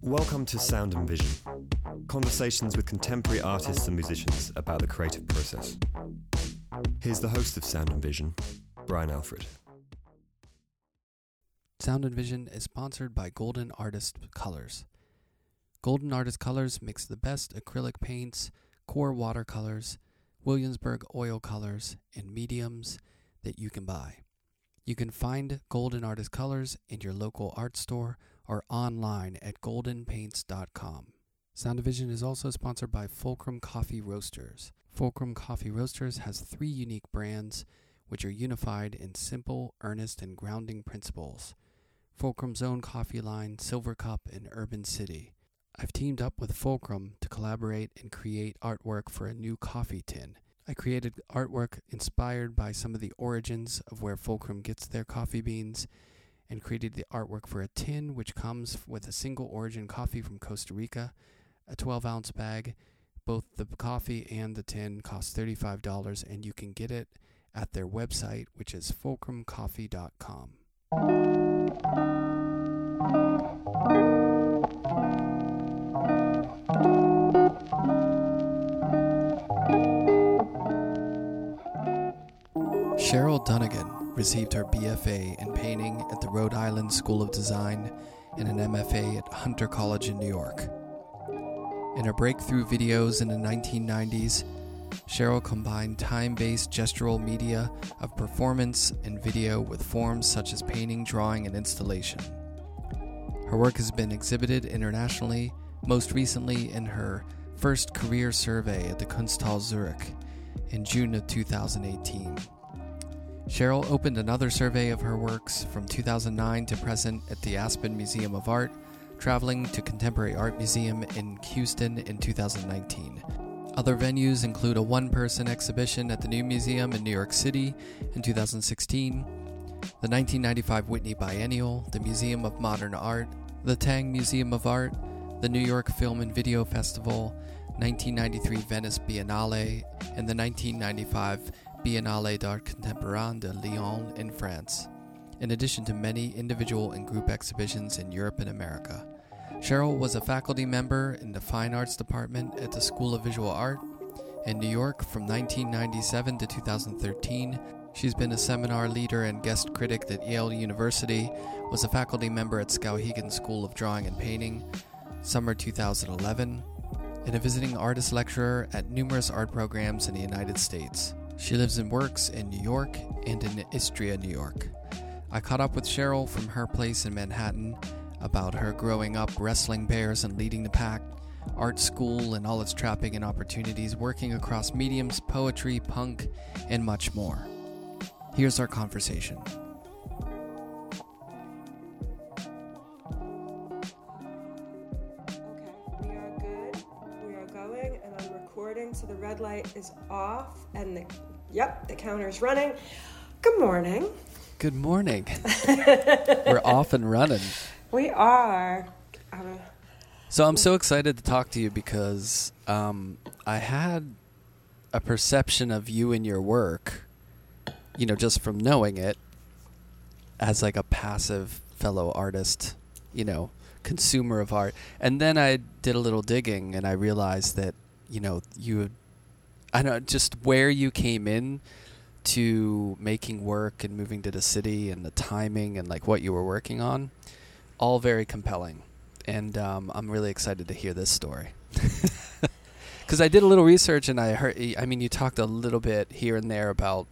Welcome to Sound and Vision. Conversations with contemporary artists and musicians about the creative process. Here's the host of Sound and Vision, Brian Alfred. Sound and Vision is sponsored by Golden Artist Colors. Golden Artist Colors makes the best acrylic paints, QoR watercolors, Williamsburg oil colors, and mediums that you can buy. You can find Golden Artist Colors in your local art store or online at goldenpaints.com. Sound of Vision is also sponsored by Fulcrum Coffee Roasters. Fulcrum Coffee Roasters has three unique brands which are unified in simple, earnest, and grounding principles. Fulcrum's own coffee line, Silver Cup, and Urban City. I've teamed up with Fulcrum to collaborate and create artwork for a new coffee tin. I created artwork inspired by some of the origins of where Fulcrum gets their coffee beans and created the artwork for a tin which comes with a single origin coffee from Costa Rica, a 12 ounce bag. Both the coffee and the tin cost $35, and you can get it at their website, which is fulcrumcoffee.com. Cheryl Donegan received her BFA in painting at the Rhode Island School of Design and an MFA at Hunter College in New York. In her breakthrough videos in the 1990s, Cheryl combined time based gestural media of performance and video with forms such as painting, drawing, and installation. Her work has been exhibited internationally, most recently in her first career survey at the Kunsthalle Zurich in June of 2018. Cheryl opened another survey of her works from 2009 to present at the Aspen Museum of Art, traveling to Contemporary Art Museum in Houston in 2019. Other venues include a one person exhibition at the New Museum in New York City in 2016, the 1995 Whitney Biennial, the Museum of Modern Art, the Tang Museum of Art, the New York Film and Video Festival, 1993 Venice Biennale, and the 1995 Biennale d'Art Contemporain de Lyon in France, in addition to many individual and group exhibitions in Europe and America. Cheryl was a faculty member in the Fine Arts Department at the School of Visual Art in New York from 1997 to 2013. She's been a seminar leader and guest critic at Yale University, was a faculty member at Skowhegan School of Drawing and Painting, summer 2011, and a visiting artist lecturer at numerous art programs in the United States. She lives and works in New York and in Istria, New York. I caught up with Cheryl from her place in Manhattan about her growing up wrestling bears and leading the pack, art school and all its trapping and opportunities, working across mediums, poetry, punk, and much more. Here's our conversation. Is off, and the yep, the counter's running. Good morning. Good morning. We're off and running. We are. Um, So I'm so excited to talk to you because um, I had a perception of you and your work, you know, just from knowing it, as like a passive fellow artist, you know, consumer of art. And then I did a little digging and I realized that, you know, you, I don't know, just where you came in to making work and moving to the city and the timing and like what you were working on, all very compelling. And um, I'm really excited to hear this story. Because I did a little research and I heard, I mean, you talked a little bit here and there about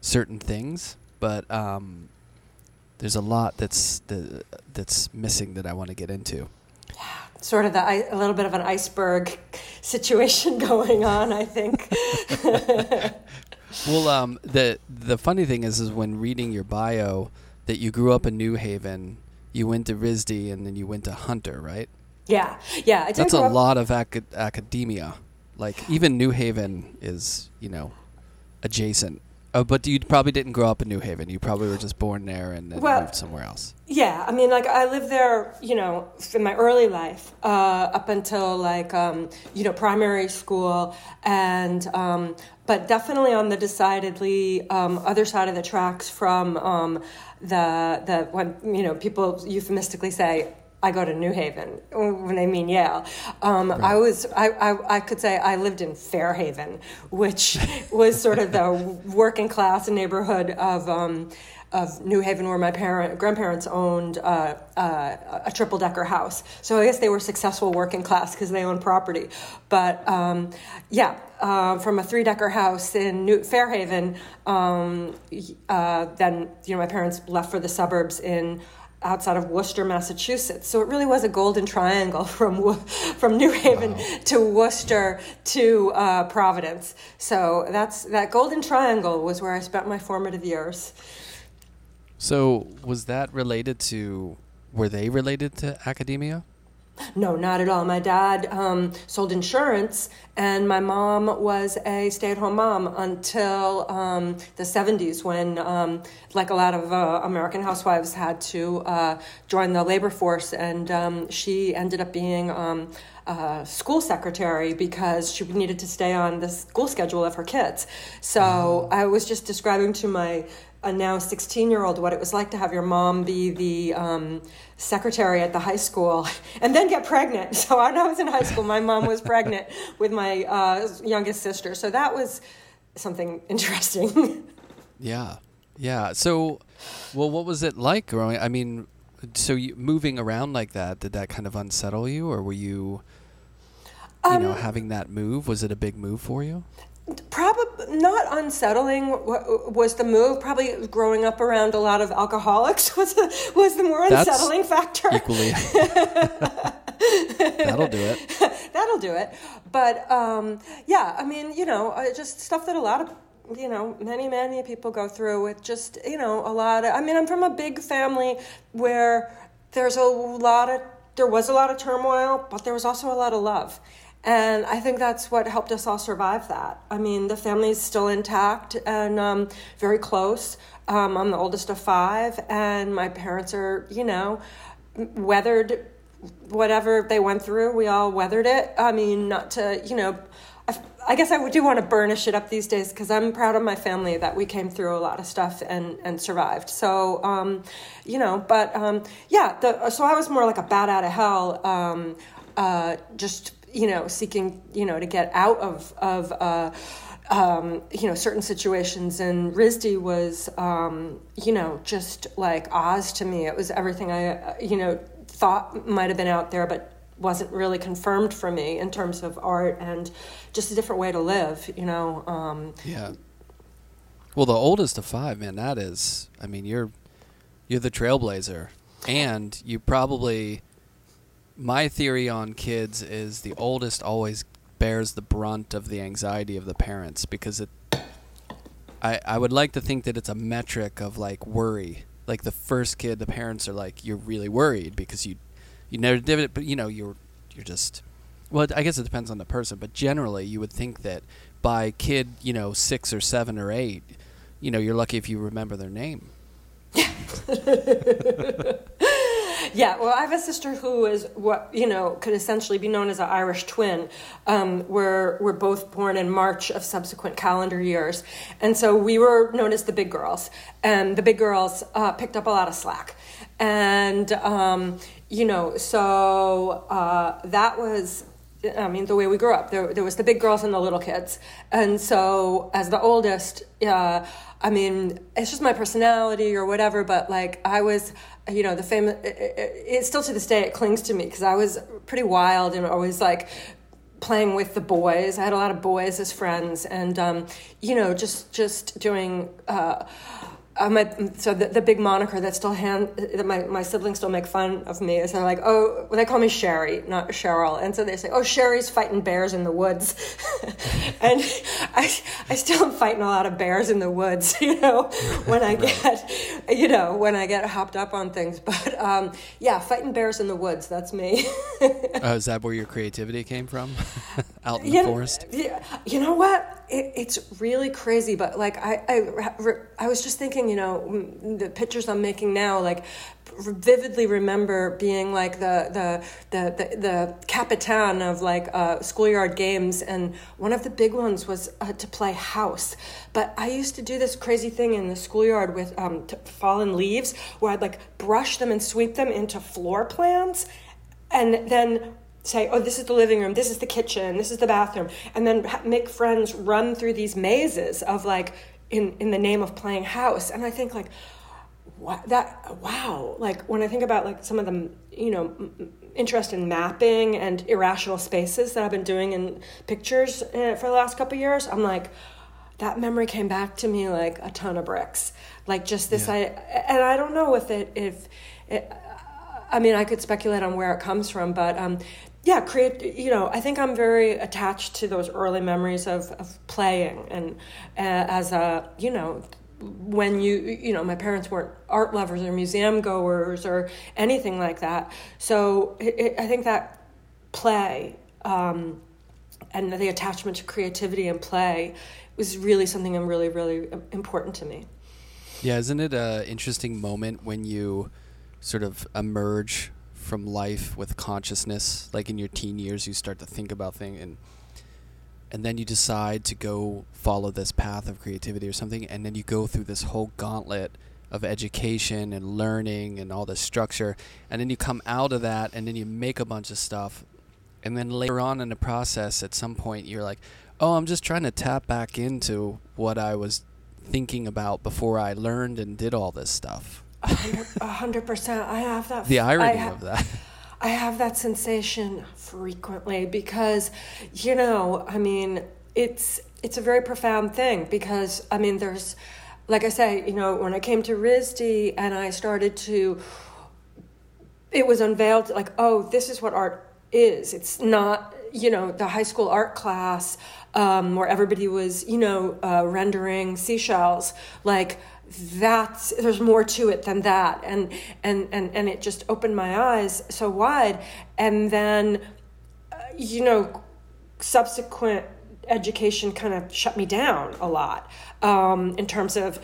certain things, but um, there's a lot that's that's missing that I want to get into. Sort of the a little bit of an iceberg situation going on. I think. Well, um, the the funny thing is, is when reading your bio that you grew up in New Haven, you went to RISD, and then you went to Hunter, right? yeah, yeah. That's a lot of acad- academia. Like even New Haven is, you know, adjacent Oh, but you probably didn't grow up in New Haven. You probably were just born there and then Well- moved somewhere else. Yeah, I mean, like I lived there, you know, in my early life, uh, up until like, um, you know, primary school, and um, but definitely on the decidedly um, other side of the tracks from um, the the when you know people euphemistically say. I go to New Haven when they mean Yale. Um, I was I, I, I could say I lived in Fairhaven, which was sort of the working class neighborhood of um, of New Haven, where my parent grandparents owned uh, uh, a triple decker house. So I guess they were successful working class because they owned property. But um, yeah, uh, from a three decker house in New Fairhaven, um, uh, then you know my parents left for the suburbs in outside of Worcester, Massachusetts. So it really was a golden triangle from from New Haven to Worcester to uh, Providence. So that's that golden triangle was where I spent my formative years. So was that related to? Were they related to academia? No, not at all. My dad um, sold insurance, and my mom was a stay at home mom until um, the 70s when, um, like a lot of uh, American housewives, had to uh, join the labor force. And um, she ended up being a school secretary because she needed to stay on the school schedule of her kids. So I was just describing to my a now 16 year old what it was like to have your mom be the um, secretary at the high school and then get pregnant. So when I was in high school, my mom was pregnant with my uh, youngest sister. So that was something interesting. Yeah, yeah. So, well, what was it like growing? I mean, so you, moving around like that, did that kind of unsettle you, or were you, you know, having that move? Was it a big move for you? Probably not unsettling was the move. Probably growing up around a lot of alcoholics was the, was the more That's unsettling factor. Equally. That'll do it. That'll do it. But um, yeah, I mean, you know, just stuff that a lot of you know many many people go through with just you know a lot of i mean i'm from a big family where there's a lot of there was a lot of turmoil but there was also a lot of love and i think that's what helped us all survive that i mean the family's still intact and um, very close um, i'm the oldest of five and my parents are you know weathered whatever they went through, we all weathered it. I mean, not to, you know, I, I guess I do want to burnish it up these days because I'm proud of my family that we came through a lot of stuff and, and survived. So, um, you know, but um, yeah, the, so I was more like a bat out of hell, um, uh, just, you know, seeking, you know, to get out of, of, uh, um, you know, certain situations. And RISD was, um, you know, just like Oz to me. It was everything I, uh, you know, thought might have been out there, but wasn't really confirmed for me in terms of art and just a different way to live, you know. Um, Yeah. Well, the oldest of five, man, that is. I mean, you're you're the trailblazer, and you probably. My theory on kids is the oldest always bears the brunt of the anxiety of the parents because it. I I would like to think that it's a metric of like worry. Like the first kid, the parents are like, you're really worried because you, you never did it, but you know you're you're just. Well, I guess it depends on the person, but generally you would think that by kid, you know, six or seven or eight, you know, you're lucky if you remember their name. Yeah, well, I have a sister who is what you know could essentially be known as an Irish twin. Um, we're we're both born in March of subsequent calendar years, and so we were known as the big girls. And the big girls uh, picked up a lot of slack, and um, you know, so uh, that was. I mean, the way we grew up, there, there was the big girls and the little kids, and so as the oldest, uh, I mean, it's just my personality or whatever. But like, I was, you know, the famous. It, it, it still to this day it clings to me because I was pretty wild and always like playing with the boys. I had a lot of boys as friends, and um, you know, just just doing. Uh, uh, my so the, the big moniker that still hand that my, my siblings still make fun of me is they're like oh well, they call me Sherry not Cheryl. And so they say oh Sherry's fighting bears in the woods. And I I still am fighting a lot of bears in the woods you know when I get you know when I get hopped up on things. But um, yeah fighting bears in the woods that's me. Uh, is that where your creativity came from? Out in you the know, forest? yeah, you know what? It, it's really crazy but like I, I I was just thinking you know the pictures I'm making now like vividly remember being like the the the the, the capitan of like uh, schoolyard games, and one of the big ones was uh, to play house. But I used to do this crazy thing in the schoolyard with um, fallen leaves, where I'd like brush them and sweep them into floor plans, and then say, oh, this is the living room, this is the kitchen, this is the bathroom, and then make friends run through these mazes of like in in the name of playing house, and I think like that wow. Like when i think about like some of the you know interest in mapping and irrational spaces that i've been doing in pictures uh, for the last couple years i'm like that memory came back to me like a ton of bricks. Like just this yeah. I, and i don't know if it if it, i mean i could speculate on where it comes from but um yeah create you know i think i'm very attached to those early memories of, of playing and uh, as a you know when you you know my parents weren't art lovers or museum goers or anything like that. So it, it, i think that play um, and the attachment to creativity and play was really something really really important to me. Yeah isn't it an interesting moment when you sort of emerge from life with consciousness like in your teen years you start to think about things and and then you decide to go follow this path of creativity or something and then you go through this whole gauntlet of education and learning and all this structure and then you come out of that and then you make a bunch of stuff and then later on in the process at some point you're like oh i'm just trying to tap back into what i was thinking about before i learned and did all this stuff hundred percent. I have that the irony ha- of that. I have that sensation frequently because, you know, I mean, it's it's a very profound thing because I mean, there's, like I say, you know, when I came to RISD and I started to, it was unveiled like, oh, this is what art is. It's not, you know, the high school art class um, where everybody was, you know, uh, rendering seashells, like that's there's more to it than that. And and and and it just opened my eyes so wide. And then uh, you know subsequent education kind of shut me down a lot um, in terms of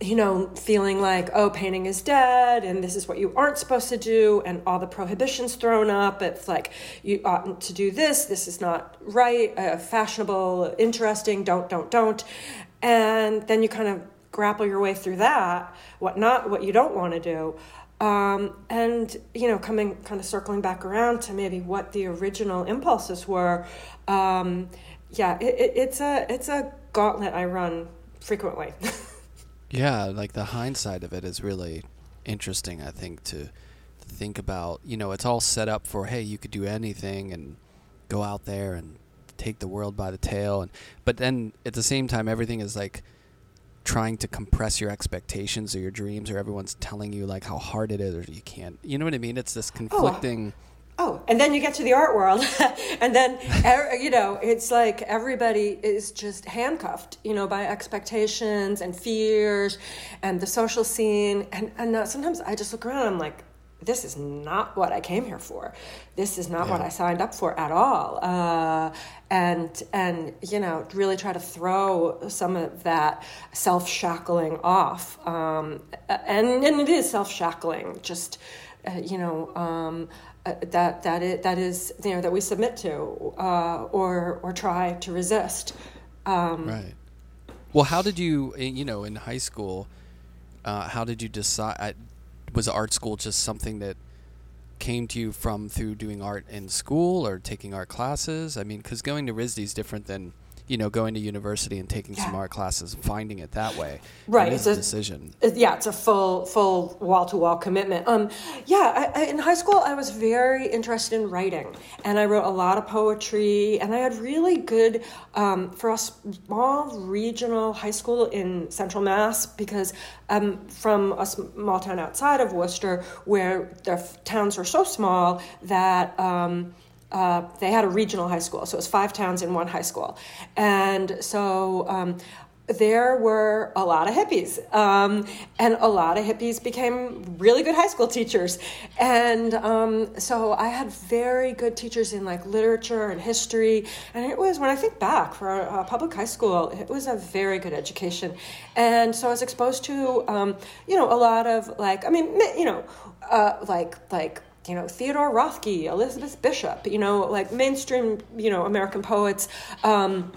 you know feeling like oh painting is dead and this is what you aren't supposed to do and all the prohibitions thrown up. It's like you oughtn't to do this. This is not right uh, fashionable interesting. Don't don't don't. And then you kind of grapple your way through that, what not, what you don't want to do. Um, and you know, coming kind of circling back around to maybe what the original impulses were. Um, yeah, it, it, it's a it's a gauntlet I run frequently. yeah, like the hindsight of it is really interesting. I think to think about. You know, it's all set up for hey, you could do anything and go out there and take the world by the tail, and but then at the same time, everything is like trying to compress your expectations or your dreams or everyone's telling you like how hard it is or you can't you know what i mean it's this oh. conflicting oh, oh. and then you get to the art world and then you know it's like everybody is just handcuffed you know by expectations and fears and the social scene and, and uh, sometimes i just look around and i'm like this is not what I came here for. This is not yeah. what I signed up for at all. Uh, and and you know, really try to throw some of that self shackling off. Um, and and it is self shackling. Just uh, you know. Um, uh, that that is, that is you know that we submit to uh, or or try to resist. Um, right. Well, how did you you know in high school? Uh, how did you decide? Was art school just something that came to you from through doing art in school or taking art classes? I mean, because going to RISD is different than you know, going to university and taking some art classes and finding it that way. Right, it's a decision. It- yeah, it's a full, full wall to wall commitment. Um, yeah, I, I, in high school, I was very interested in writing, and I wrote a lot of poetry, and I had really good um, for a small regional high school in Central Mass because I'm from a small town outside of Worcester where the f- towns were so small that. Um, uh, they had a regional high school, so it was five towns in one high school, and so um, there were a lot of hippies, um, and a lot of hippies became really good high school teachers, and um, so I had very good teachers in like literature and history, and it was when I think back for a, public high school, it was a very good education, and so I was exposed to um, you know a lot of like I mean you know uh, like like you know Theodore Roethke, Elizabeth Bishop, you know like mainstream you know American poets. Um,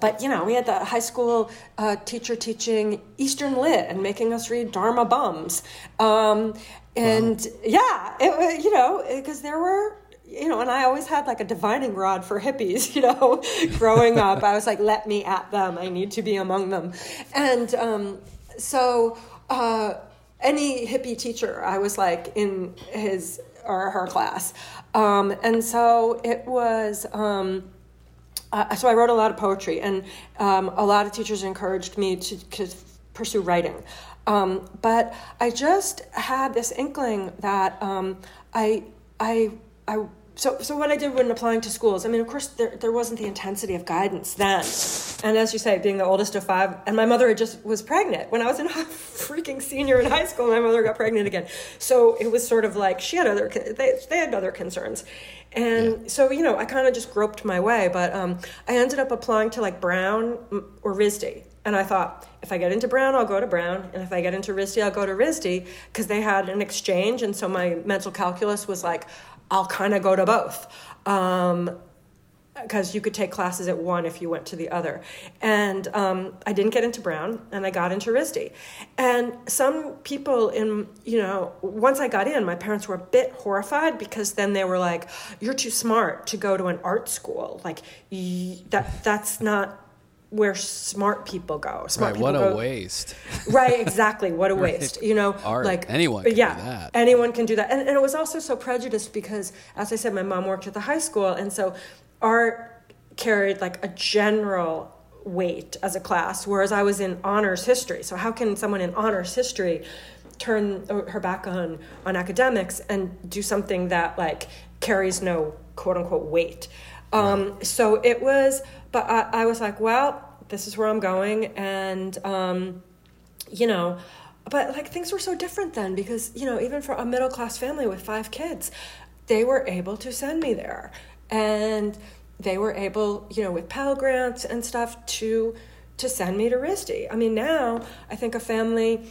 but you know, we had the high school uh, teacher teaching Eastern Lit and making us read Dharma Bums, um, and yeah, it you know because there were you know, and I always had like a divining rod for hippies, you know, growing up. I was like, let me at them. I need to be among them, and um, so uh, any hippie teacher, I was like in his or her class, um, and so it was. Um, uh, so I wrote a lot of poetry, and um, a lot of teachers encouraged me to, to pursue writing. Um, but I just had this inkling that um, I, I, I. So, so what I did when applying to schools, I mean, of course, there, there wasn't the intensity of guidance then. And as you say, being the oldest of five, and my mother had just was pregnant when I was in a freaking senior in high school. My mother got pregnant again, so it was sort of like she had other they they had other concerns, and so you know I kind of just groped my way. But um, I ended up applying to like Brown mm, or RISD, and I thought if I get into Brown, I'll go to Brown, and if I get into RISD, I'll go to RISD because they had an exchange, and so my mental calculus was like I'll kind of go to both. Um, because you could take classes at one if you went to the other. And um, I didn't get into Brown, and I got into RISD. And some people in, you know, once I got in, my parents were a bit horrified because then they were like, "You're too smart to go to an art school. Like that. That's not." Where smart people go. Smart Right, people what a go, waste. right exactly. What a waste you know? Art, like anyone can do yeah that. anyone can do that. And, and it was also so prejudiced because as i said my mom worked at the high school and so art carried like a general weight as a class whereas i was in honors history. So how can someone in honors history turn her back on on academics and do something that like carries no quote unquote weight? Um, so it was but I, I was like well this is where i'm going and um, you know but like things were so different then because you know even for a middle class family with five kids they were able to send me there and they were able you know with pell grants and stuff to to send me to RISD. I mean now I think a family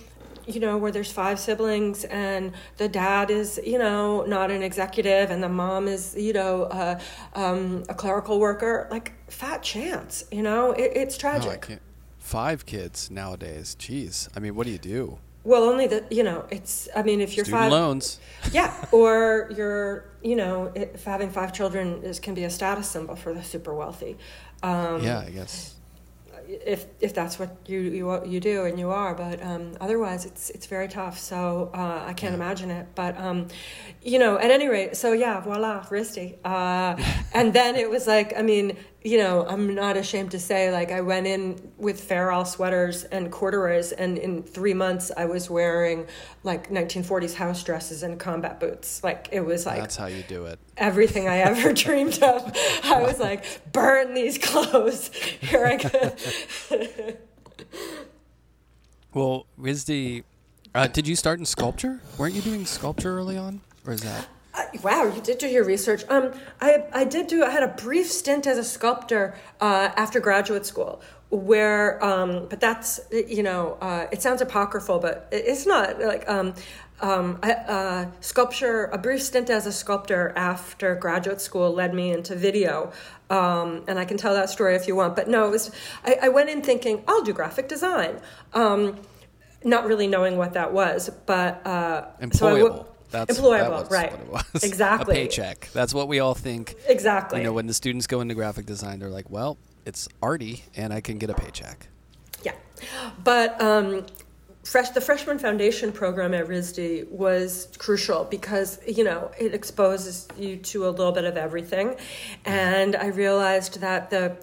you know where there's five siblings and the dad is you know not an executive and the mom is you know uh, um, a clerical worker like fat chance you know it, it's tragic. Five kids nowadays. Jeez. I mean, what do you do? Well, only that you know. It's. I mean, if you're Student five, loans. yeah, or you're, you know, if having five children is can be a status symbol for the super wealthy. Um, yeah, I guess. If if that's what you you you do and you are, but um, otherwise it's it's very tough. So uh, I can't imagine it. But um, you know, at any rate, so yeah, voila, RISD. Uh, and then it was like, I mean, you know, I'm not ashamed to say, like, I went in with Fair Isle sweaters and corduroys, and in three months, I was wearing like 1940s house dresses and combat boots. Like, it was like That's how you do it. everything I ever dreamed of. I was like, burn these clothes. Here I go. Well, RISD, uh, did you start in sculpture? Weren't you doing sculpture early on? Or is that? Uh, Wow, you did do your research. Um, I I did do. I had a brief stint as a sculptor uh, after graduate school, where um, but that's you know uh, it sounds apocryphal, but it's not like um, um, I, uh, sculpture. A brief stint as a sculptor after graduate school led me into video. Um, and I can tell that story if you want, but no, it was. I, I went in thinking I'll do graphic design, um, not really knowing what that was, but uh, so I Employable. w- That's employable, that right? What it was. Exactly. A paycheck. That's what we all think. Exactly. You know, when the students go into graphic design, they're like, well, it's arty and I can get a paycheck. Yeah, but um, fresh the freshman foundation program at RISD was crucial because you know it exposes you to a little bit of everything, and I realized that the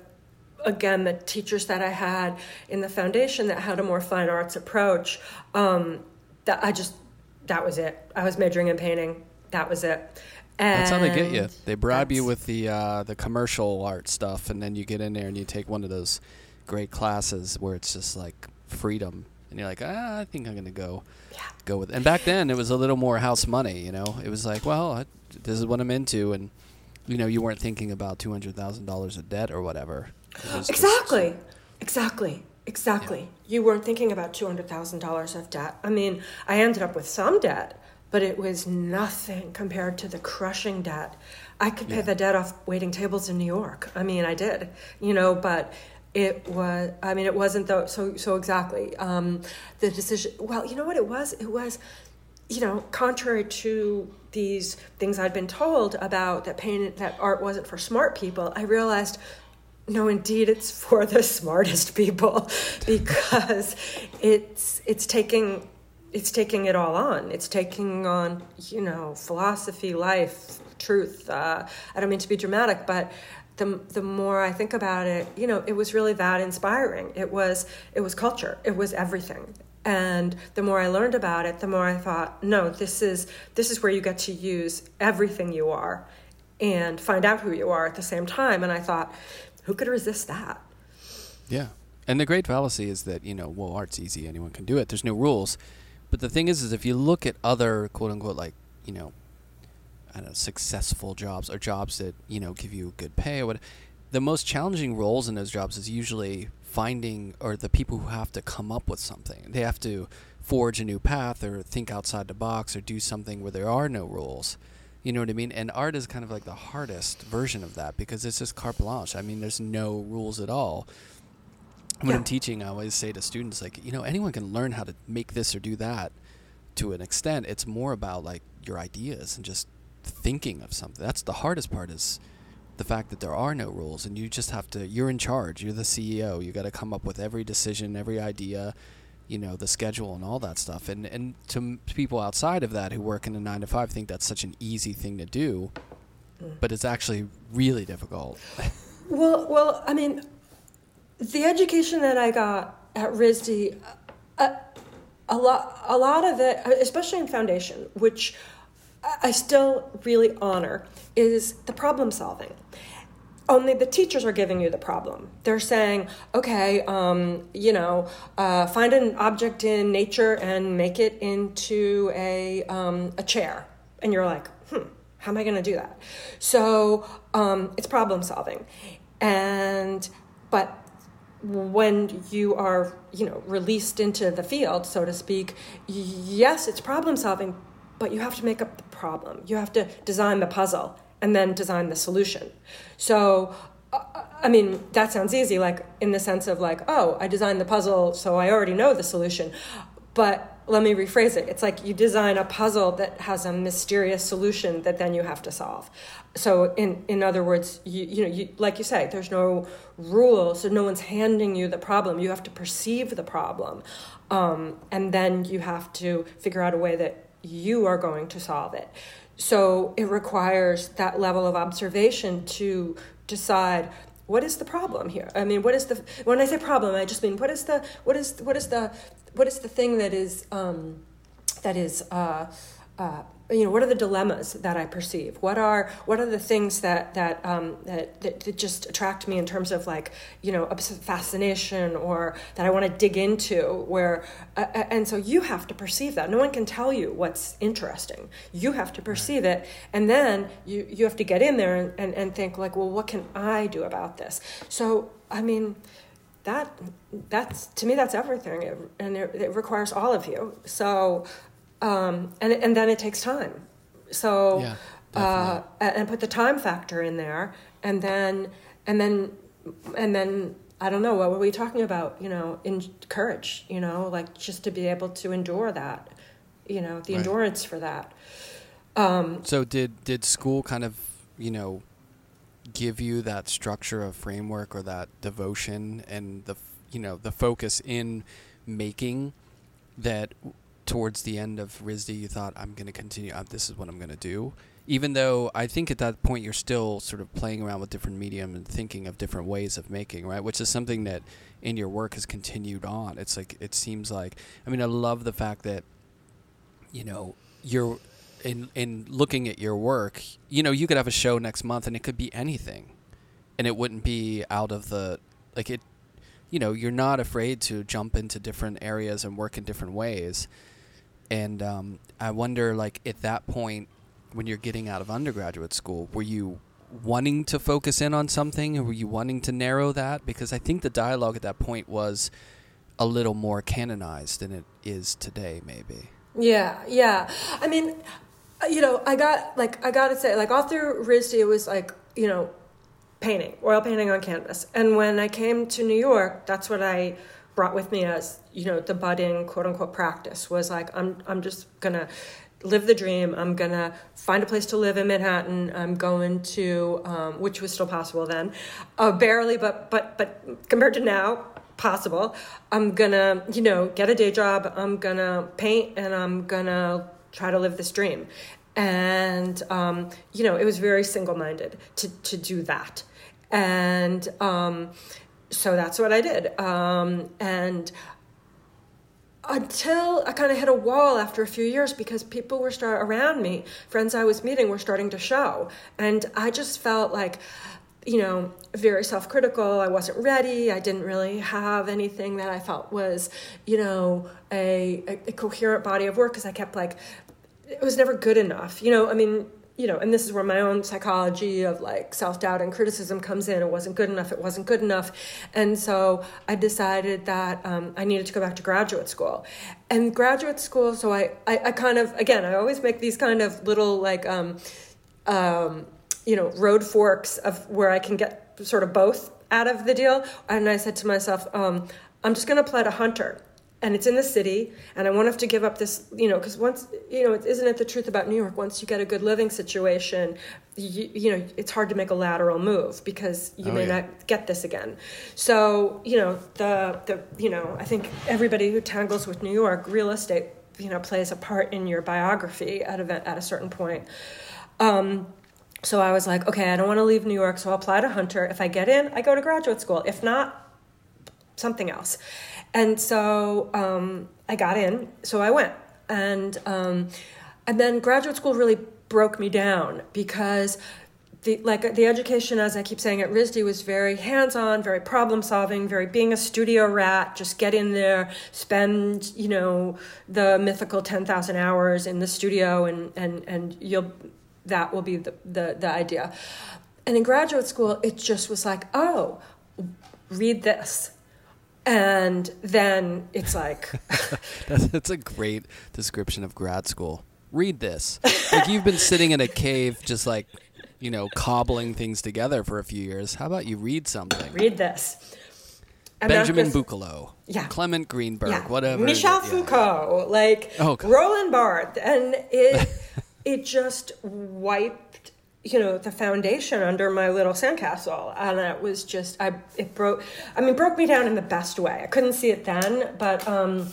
again the teachers that I had in the foundation that had a more fine arts approach um, that I just that was it. I was majoring in painting. That was it. And That's how they get you. They bribe you with the uh, the commercial art stuff, and then you get in there and you take one of those great classes where it's just like freedom, and you're like, ah, I think I'm gonna go Yeah. go with. It. And back then, it was a little more house money. You know, it was like, well, I, this is what I'm into, and you know, you weren't thinking about two hundred thousand dollars of debt or whatever. Exactly, just- Exactly. Exactly. Exactly. You weren't thinking about $200,000 of debt. I mean, I ended up with some debt, but it was nothing compared to the crushing debt. I could pay Yeah. the debt off waiting tables in New York. I mean, I did, you know, but it was, I mean, it wasn't though, so, so exactly. Um, the decision, well, you know what it was? It was, you know, contrary to these things I'd been told about that pain, that art wasn't for smart people, I realized no, indeed, it's for the smartest people because it's it's taking it's taking it all on. It's taking on you know philosophy, life, truth. Uh, I don't mean to be dramatic, but the the more I think about it, you know, it was really that inspiring. It was it was culture. It was everything. And the more I learned about it, the more I thought, no, this is this is where you get to use everything you are and find out who you are at the same time. And I thought, who could resist that? Yeah. And the great fallacy is that, you know, well, art's easy, anyone can do it. There's no rules. But the thing is is if you look at other quote unquote like, you know, I don't know, successful jobs or jobs that, you know, give you good pay or what the most challenging roles in those jobs is usually finding or the people who have to come up with something. They have to forge a new path or think outside the box or do something where there are no rules. You know what I mean? And art is kind of like the hardest version of that because it's just carte blanche. I mean, there's no rules at all. When Yeah. I'm teaching, I always say to students, like, you know, anyone can learn how to make this or do that to an extent. It's more about like your ideas and just thinking of something. That's the hardest part is the fact that there are no rules and you just have to, you're in charge. You're the CEO. You got to come up with every decision, every idea, you know, the schedule and all that stuff. And, and to people outside of that who work in a nine to five think that's such an easy thing to do, mm. but it's actually really difficult. Well, well, I mean, the education that I got at RISD, uh, a, a lot, a lot of it, uh, especially in foundation, which I still really honor, is the problem solving. Only the teachers are giving you the problem. They're saying, okay, um, you know, uh, find an object in nature and make it into a, um, a chair. And you're like, hmm, how am I going to do that? So um, it's problem solving. And, but when you are you know released into the field so to speak yes it's problem solving but you have to make up the problem you have to design the puzzle and then design the solution. So uh, i mean that sounds easy like in the sense of like oh i designed the puzzle so i already know the solution. But let me rephrase it. It's like you design a puzzle that has a mysterious solution that then you have to solve. So in in other words you you know you like you say there's no rules so no one's handing you the problem. You have to perceive the problem um, and then you have to figure out a way that you are going to solve it so it requires that level of observation to decide what is the problem here? I mean what is the when i say problem i just mean what is the what is what is the what is the thing that is um, that is uh, uh, you know what are the dilemmas that I perceive? What are what are the things that that um, that, that that just attract me in terms of like you know fascination or that I want to dig into? Where uh, and so you have to perceive that. No one can tell you what's interesting. You have to perceive it, and then you you have to get in there and, and, and think like, well, what can I do about this? So I mean that that's to me that's everything it, and it, it requires all of you so um, and and then it takes time. So Yeah, uh, and put the time factor in there and then and then and then I don't know what were we talking about? You know in courage you know like just to be able to endure that you know the Right. endurance for that. Um, So did did school kind of you know give you that structure of framework or that devotion and the you know the focus in making that towards the end of RISD you thought I'm going to continue uh, this is what I'm going to do. Even though I think at that point you're still sort of playing around with different medium and thinking of different ways of making right? Which is something that in your work has continued on. It's like it seems like I mean I love the fact that you know you're in in looking at your work, you know, you could have a show next month and it could be anything, and it wouldn't be out of the like it. You know, you're not afraid to jump into different areas and work in different ways, and um, I wonder, like at that point, when you're getting out of undergraduate school, were you wanting to focus in on something, or were you wanting to narrow that? Because I think the dialogue at that point was a little more canonized than it is today, maybe. Yeah, yeah. I mean, you know, I got like I gotta say, like all through RISD, it was like you know, painting, oil painting on canvas. And when I came to New York, that's what I brought with me as you know the budding quote unquote practice was like I'm I'm just gonna live the dream. I'm gonna find a place to live in Manhattan. I'm going to, um, which was still possible then, uh, barely, but but but compared to now, possible. I'm gonna, you know, get a day job. I'm gonna paint, and I'm gonna try to live this dream. And, um, you know, it was very single minded to, to do that. And um, so that's what I did. Um, and until I kind of hit a wall after a few years because people were start around me, friends I was meeting were starting to show. And I just felt like, you know, very self critical. I wasn't ready. I didn't really have anything that I felt was, you know, a, a, a coherent body of work because I kept like, it was never good enough. You know, I mean, you know, and this is where my own psychology of like self doubt and criticism comes in. It wasn't good enough. It wasn't good enough. And so I decided that um, I needed to go back to graduate school. And graduate school, so I, I, I kind of, again, I always make these kind of little like, um, um, you know, road forks of where I can get sort of both out of the deal. And I said to myself, um, I'm just going to apply to Hunter. And it's in the city, and I won't have to give up this, you know, because once, you know, isn't it the truth about New York? Once you get a good living situation, you, you know, it's hard to make a lateral move because you oh, may yeah. not get this again. So, you know, the, the, you know, I think everybody who tangles with New York, real estate, you know, plays a part in your biography at a, at a certain point. Um, so I was like, okay, I don't want to leave New York, so I'll apply to Hunter. If I get in, I go to graduate school. If not, something else. And so um, I got in, so I went. And, um, and then graduate school really broke me down because the like the education as i keep saying at risd was very hands-on very problem solving very being a studio rat just get in there spend you know the mythical 10,000 hours in the studio and and and you'll that will be the, the, the idea. And in graduate school, it just was like, oh, read this. And then it's like. That's a great description of grad school. Read this. like you've been sitting in a cave just like, you know, cobbling things together for a few years. How about you read something? Read this. Benjamin Buchloh. Yeah. Clement Greenberg, yeah. whatever. Michel yeah. Foucault, like oh, Roland Barthes. And it it just wiped you know the foundation under my little sandcastle. And it was just i it broke i mean broke me down in the best way. I couldn't see it then but um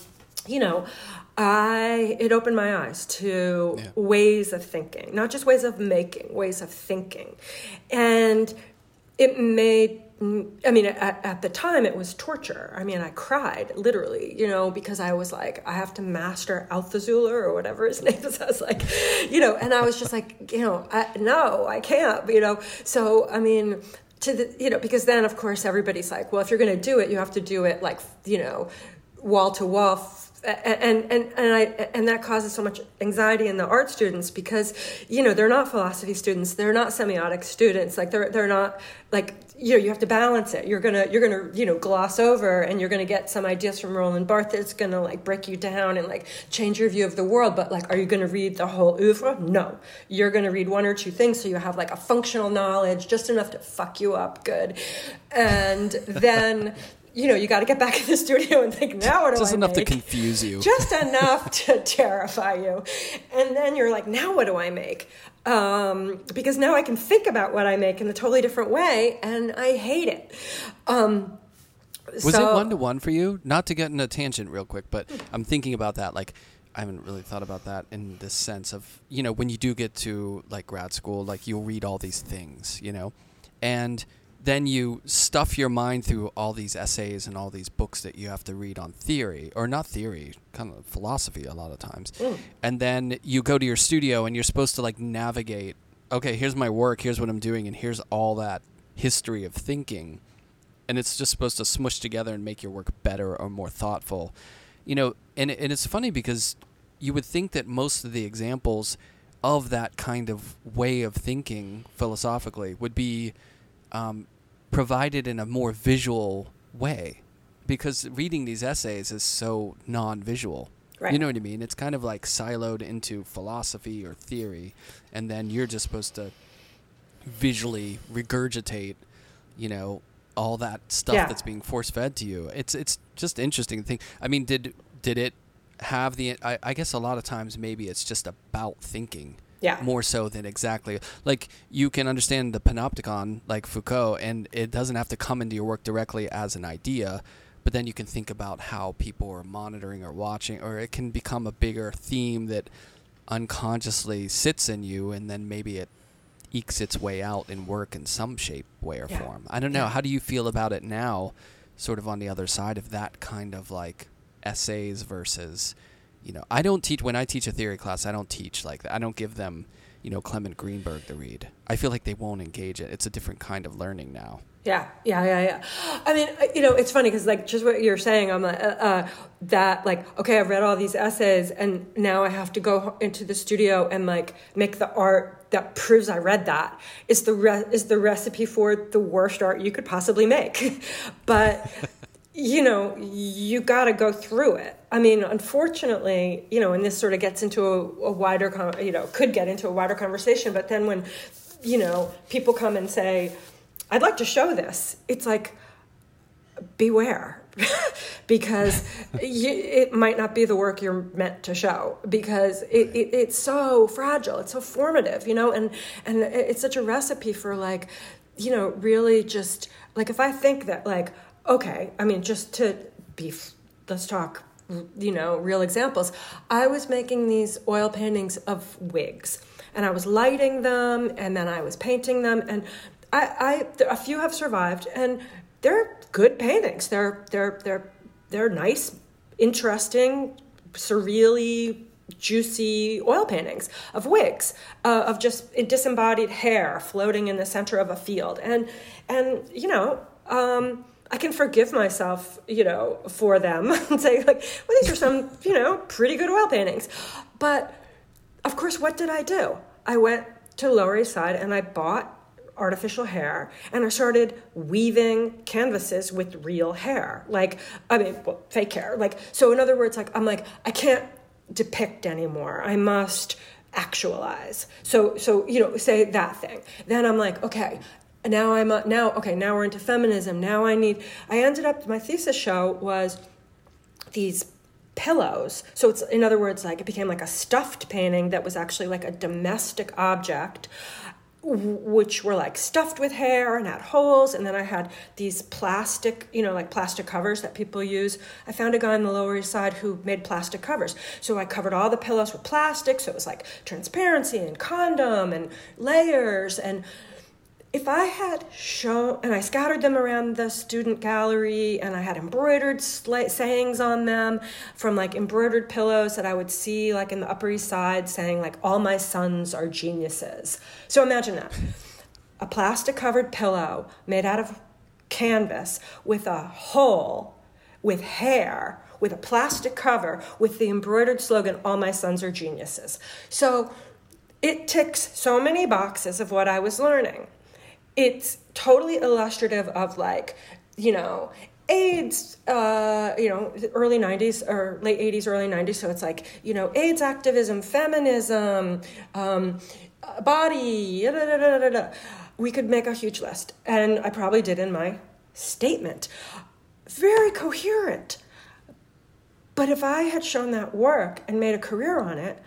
you know i it opened my eyes to yeah. ways of thinking not just ways of making ways of thinking. And it made I mean, at, at, the time it was torture. I mean, I cried literally, you know, because I was like, I have to master Althusser or whatever his name is. I was like, you know, and I was just like, you know, I, no, I can't, you know. So, I mean, to the, you know, because then of course everybody's like, well, if you're going to do it, you have to do it like, you know, wall to wall and and and I and that causes so much anxiety in the art students because you know they're not philosophy students, they're not semiotic students, like they're they're not like you know you have to balance it. You're gonna you're gonna you know gloss over and you're gonna get some ideas from roland barthes that's gonna like break you down and like change your view of the world. But like are you gonna read the whole oeuvre? No. You're gonna read one or two things so you have like a functional knowledge just enough to fuck you up good. And then you know, you got to get back in the studio and think, now what do I make? Just I enough make? to confuse you. Just enough to terrify you. And then you're like, now what do I make? Um, because now I can think about what I make in a totally different way, and I hate it. Um, Was it one to one for you? Not to get in a tangent real quick, but I'm thinking about that. Like, I haven't really thought about that in this sense of, you know, when you do get to like grad school, like you'll read all these things, you know, and then you stuff your mind through all these essays and all these books that you have to read on theory or not theory kind of philosophy a lot of times. Mm. And then you go to your studio and you're supposed to like navigate okay here's my work here's what i'm doing and here's all that history of thinking. And it's just supposed to smush together and make your work better or more thoughtful. You know and, and it's funny because you would think that most of the examples of that kind of way of thinking philosophically would be um, provided in a more visual way. Because reading these essays is so non-visual. Right. you know what i mean? It's kind of like siloed into philosophy or theory and then you're just supposed to visually regurgitate you know all that stuff Yeah. that's being force fed to you. It's it's just interesting to think i mean did did it have the I, I guess a lot of times maybe it's just about thinking Yeah. more so than exactly like you can understand the panopticon like Foucault and it doesn't have to come into your work directly as an idea but then you can think about how people are monitoring or watching or it can become a bigger theme that unconsciously sits in you and then maybe it ekes its way out in work in some shape way or Yeah. form i don't know Yeah. how do you feel about it now sort of on the other side of that kind of like essays versus you know i don't teach when i teach a theory class i don't teach like that i don't give them you know clement greenberg to read i feel like they won't engage it it's a different kind of learning now Yeah, yeah, yeah, yeah. I mean, uh, you know, it's funny because like just what you're saying, I'm like uh, uh, that like okay, I've read all these essays, and now I have to go into the studio and like make the art that proves I read that. Is the re- is the recipe for the worst art you could possibly make, but. You know, you got to go through it. I mean, unfortunately, you know, and this sort of gets into a, a wider, con- you know, could get into a wider conversation. But then when, you know, people come and say, I'd like to show this. It's like, beware, because you, it might not be the work you're meant to show because it, it, it's so fragile, it's so formative, you know, and and it's such a recipe for like, you know, really just like if I think that like, okay, I mean, just to be, let's talk you know, real examples. I was making these oil paintings of wigs, and I was lighting them, and then I was painting them, and I, I a few have survived, and they're good paintings. They're they're they're they're nice, interesting, surreally juicy oil paintings of wigs uh, of just disembodied hair floating in the center of a field and and you know um, I can forgive myself, you know, for them and say like, well, these are some, you know, pretty good oil paintings. But of course, what did I do? I went to Lower East Side and I bought artificial hair and I started weaving canvases with real hair. Like, I mean, well, fake hair. Like, so in other words, like, I'm like, I can't depict anymore. I must actualize. So, so, you know, say that thing. Then I'm like, okay, now I'm uh, now okay now we're into feminism. Now i need i ended up my thesis show was these pillows. So it's in other words like it became like a stuffed painting that was actually like a domestic object which were like stuffed with hair and had holes. And then i had these plastic you know like plastic covers that people use. I found a guy on the lower east side who made plastic covers. So i covered all the pillows with plastic. So it was like transparency and condom and layers and if I had shown, and I scattered them around the student gallery, and I had embroidered sla- sayings on them from like embroidered pillows that I would see like in the Upper East Side saying, like, all my sons are geniuses. So imagine that a plastic covered pillow made out of canvas with a hole with hair, with a plastic cover, with the embroidered slogan, All my sons are geniuses. So it ticks so many boxes of what I was learning it's totally illustrative of like you know AIDS, uh, you know, early 90s or late 80s, early 90s. So it's like, you know, AIDS activism, feminism, um, body, da, da, da, we could make a huge list. And I probably did in my statement. very coherent. But if I had shown that work and made a career on it,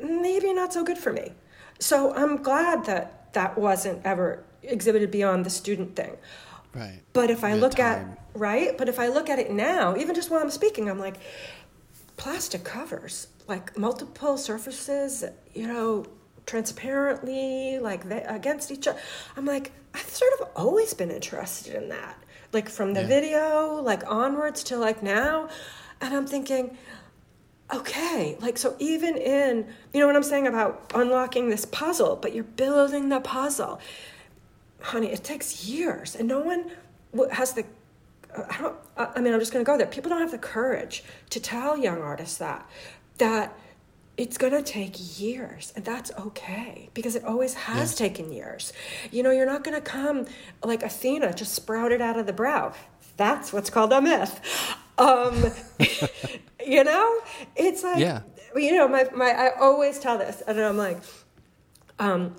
maybe not so good for me. So I'm glad that that wasn't ever exhibited beyond the student thing. Right. But if I Yeah, look time. at right, but if I look at it now, even just while I'm speaking, I'm like plastic covers, like multiple surfaces, you know, transparently, like they, against each other. I'm like, I've sort of always been interested in that, like from the Yeah. video, like onwards to like now, and I'm thinking. Okay, like so, even in you know what I'm saying about unlocking this puzzle, but you're building the puzzle honey, it takes years, and no one has the. uh, I don't. I I mean, I'm just going to go there. People don't have the courage to tell young artists that that it's going to take years, and that's okay because it always has taken years. You know, you're not going to come like Athena, just sprouted out of the brow. That's what's called a myth. Um, you know, it's like Yeah. you know, my my. I always tell this, and I'm like. Um,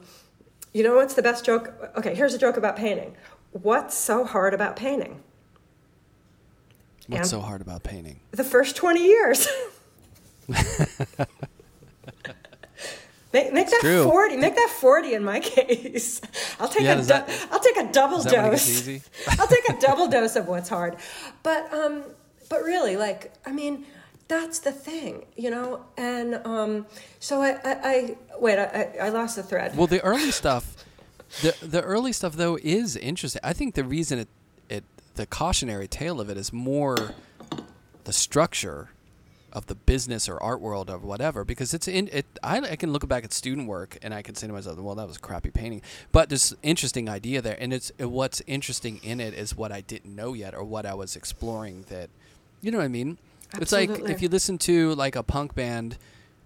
you know what's the best joke? Okay, here's a joke about painting. What's so hard about painting? What's And- so hard about painting? The first 20 years. make, make that true. 40. Make that 40 in my case. I'll take Yeah, a du- that- I'll take a double Is that when it dose. easy? I'll take a double dose of what's hard. But um but really like I mean that's the thing, you know? And um so I I, I wait, I, I lost the thread. Well, the early stuff, the the early stuff though is interesting. I think the reason it it the cautionary tale of it is more the structure of the business or art world or whatever because it's in it I, I can look back at student work and I can say to myself well that was a crappy painting but this interesting idea there and it's what's interesting in it is what I didn't know yet or what I was exploring that you know what I mean it's like if you listen to like a punk band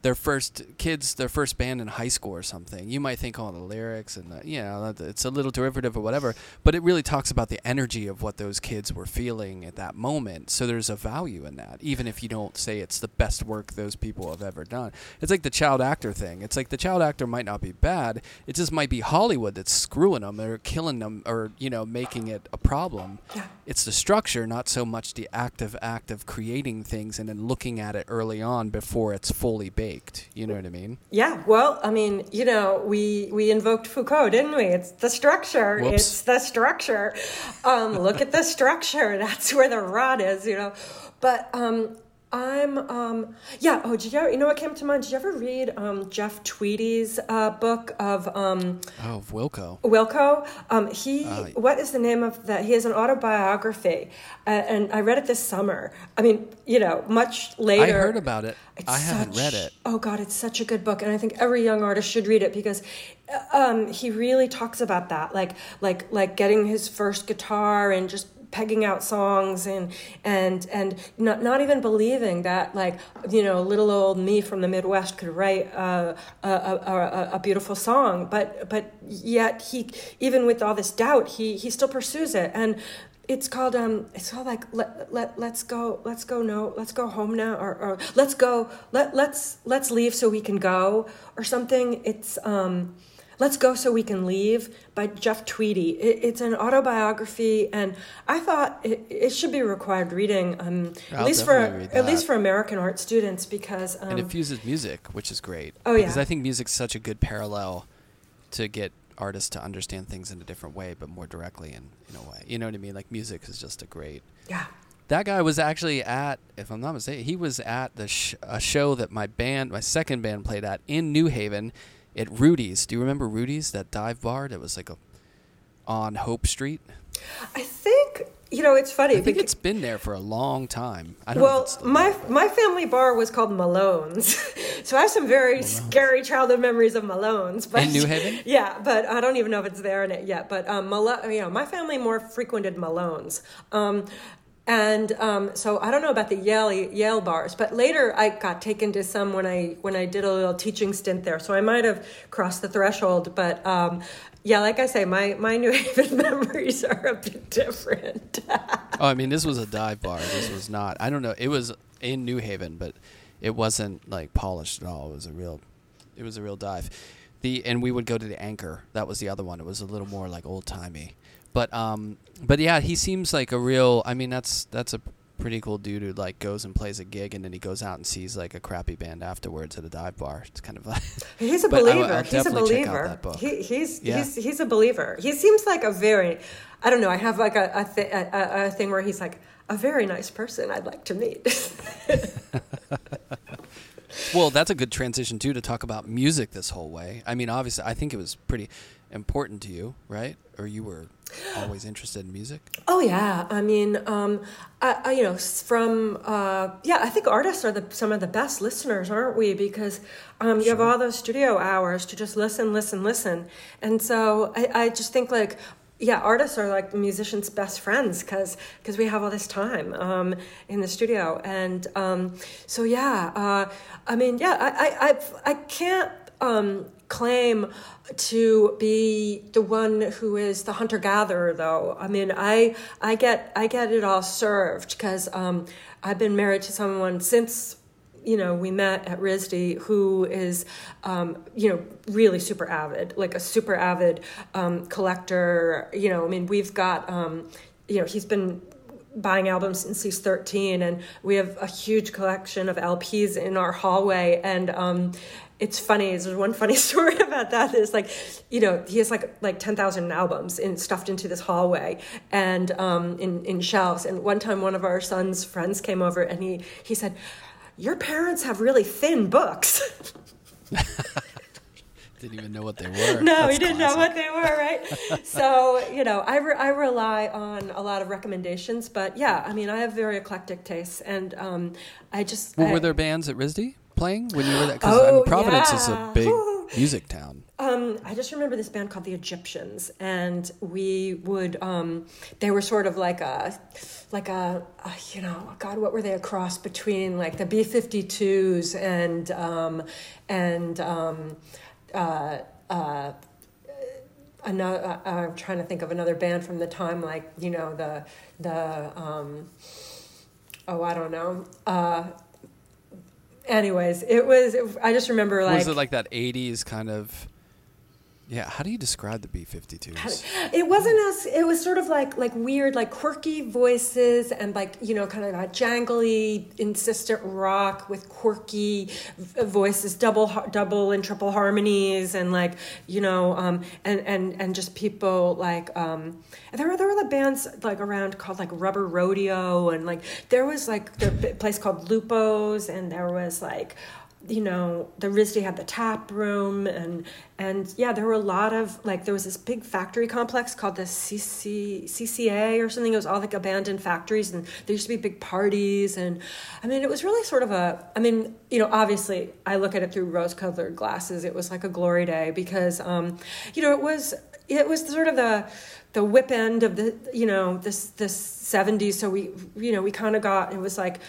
their first kids their first band in high school or something. You might think oh the lyrics and the, you know it's a little derivative or whatever but it really talks about the energy of what those kids were feeling at that moment. So there's a value in that even if you don't say it's the best work those people have ever done. It's like the child actor thing. It's like the child actor might not be bad. It just might be hollywood that's screwing them or killing them or you know making it a problem. Yeah. it's the structure not so much the active act of creating things and then looking at it early on before it's fully baked you know what i mean Yeah, well, I mean, you know, we we invoked Foucault, didn't we? It's the structure. Whoops. It's the structure. Um, look at the structure. That's where the rod is, you know. But um, I'm um, yeah. Oh, did you ever, you know what came to mind? Did you ever read um, Jeff Tweedy's uh, book of um, oh wilco Wilco. Um, he, Ah. what is the name of that? He has an autobiography, uh, and I read it this summer. I mean, you know, much later. i heard about it i haven't read it Oh God, it's such a good book, and I think every young artist should read it because uh, um, he really talks about that, like like like getting his first guitar and just pegging out songs and and and not not even believing that like you know little old me from the Midwest could write a, a, a, a beautiful song, but but yet he even with all this doubt he he still pursues it. And it's called um it's called like let, let let's go let's go no let's go home now or, or let's go let let's let's leave so we can go or something. It's um let's go so we can leave by jeff tweedy. It, it's an autobiography and i thought it, it should be required reading um at least for at least for american art students because um and it fuses music which is great. Oh, because yeah. i think music's such a good parallel to get artists to understand things in a different way but more directly in, in a way. You know what i mean? Like music is just a great yeah. That guy was actually at, if I'm not mistaken, he was at the sh- a show that my band, my second band, played at in New Haven, at Rudy's. Do you remember Rudy's, that dive bar that was like a on Hope Street? i think you know it's funny I think it's been there for a long time. I don't. Well, my there. my family bar was called Malone's, so I have some very scary childhood memories of Malone's. But In New Haven? yeah, but I don't even know if it's there in it yet. But um, Malo- you know, my family more frequented Malone's. Um, and um, so I don't know about the Yale Yale bars, but later I got taken to some when I when I did a little teaching stint there. So I might have crossed the threshold, but um, yeah, like I say, my my New Haven memories are a bit different. Oh, I mean, this was a dive bar. This was not. I don't know. It was in New Haven, but it wasn't like polished at all. It was a real, it was a real dive. The and we would go to the Anchor. That was the other one. It was a little more like old timey. But um, but yeah, he seems like a real. I mean, that's that's a pretty cool dude who like goes and plays a gig and then he goes out and sees like a crappy band afterwards at a dive bar. It's kind of like he's a believer. I, he's a believer. He, he's yeah. he's he's a believer. He seems like a very, I don't know. I have like a a, th- a, a thing where he's like a very nice person. I'd like to meet. well, that's a good transition too to talk about music this whole way. I mean, obviously, I think it was pretty important to you, right? Or you were always interested in music? Oh yeah, I mean, um, I, I, you know, from uh, yeah, I think artists are the some of the best listeners, aren't we? Because um, you sure. have all those studio hours to just listen, listen, listen, and so I, I just think like yeah, artists are like musicians' best friends because because we have all this time um, in the studio, and um, so yeah, uh, I mean, yeah, I I I, I can't um, claim to be the one who is the hunter gatherer, though. I mean, I I get I get it all served because um, I've been married to someone since you know, we met at RISD, who is, um, you know, really super avid, like a super avid um, collector. You know, I mean, we've got, um, you know, he's been buying albums since he's 13 and we have a huge collection of lps in our hallway and um, it's funny there's one funny story about that is like you know he has like like 10,000 albums in, stuffed into this hallway and um, in in shelves and one time one of our son's friends came over and he he said your parents have really thin books. didn't even know what they were. No, That's he didn't classic. know what they were, right? so, you know, I, re- I rely on a lot of recommendations, but yeah, I mean, I have very eclectic tastes, and um, I just. Well, I, were there bands at RISD playing when you were there? Because oh, I mean, Providence yeah. is a big music town. Um, I just remember this band called the Egyptians, and we would. Um, they were sort of like a, like a, a, you know, God, what were they? A cross between like the B 52s and um, and um, uh, uh, another. Uh, I'm trying to think of another band from the time, like you know the the. Um, oh, I don't know. Anyways, it was. It, I just remember like. Was it like that '80s kind of? Yeah, how do you describe the B-52s? It wasn't as it was sort of like like weird, like quirky voices and like you know kind of that jangly, insistent rock with quirky voices, double double and triple harmonies, and like you know, um, and and and just people like um, there were there were the bands like around called like Rubber Rodeo, and like there was like the place called Lupo's, and there was like you know the RISD had the tap room and and yeah there were a lot of like there was this big factory complex called the CC, CCA or something. It was all like abandoned factories and there used to be big parties and I mean it was really sort of a I mean you know obviously I look at it through rose colored glasses. It was like a glory day because um you know it was it was sort of the the whip end of the you know this this 70s so we you know we kind of got it was like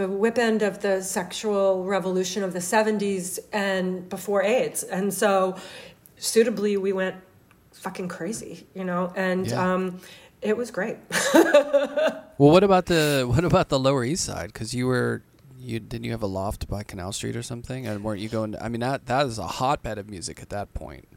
the whip end of the sexual revolution of the 70s and before AIDS. And so suitably we went fucking crazy, you know, and yeah. um, it was great. well, what about the what about the Lower East Side? Because you were you didn't you have a loft by Canal Street or something, and weren't you going? To, I mean, that that is a hotbed of music at that point.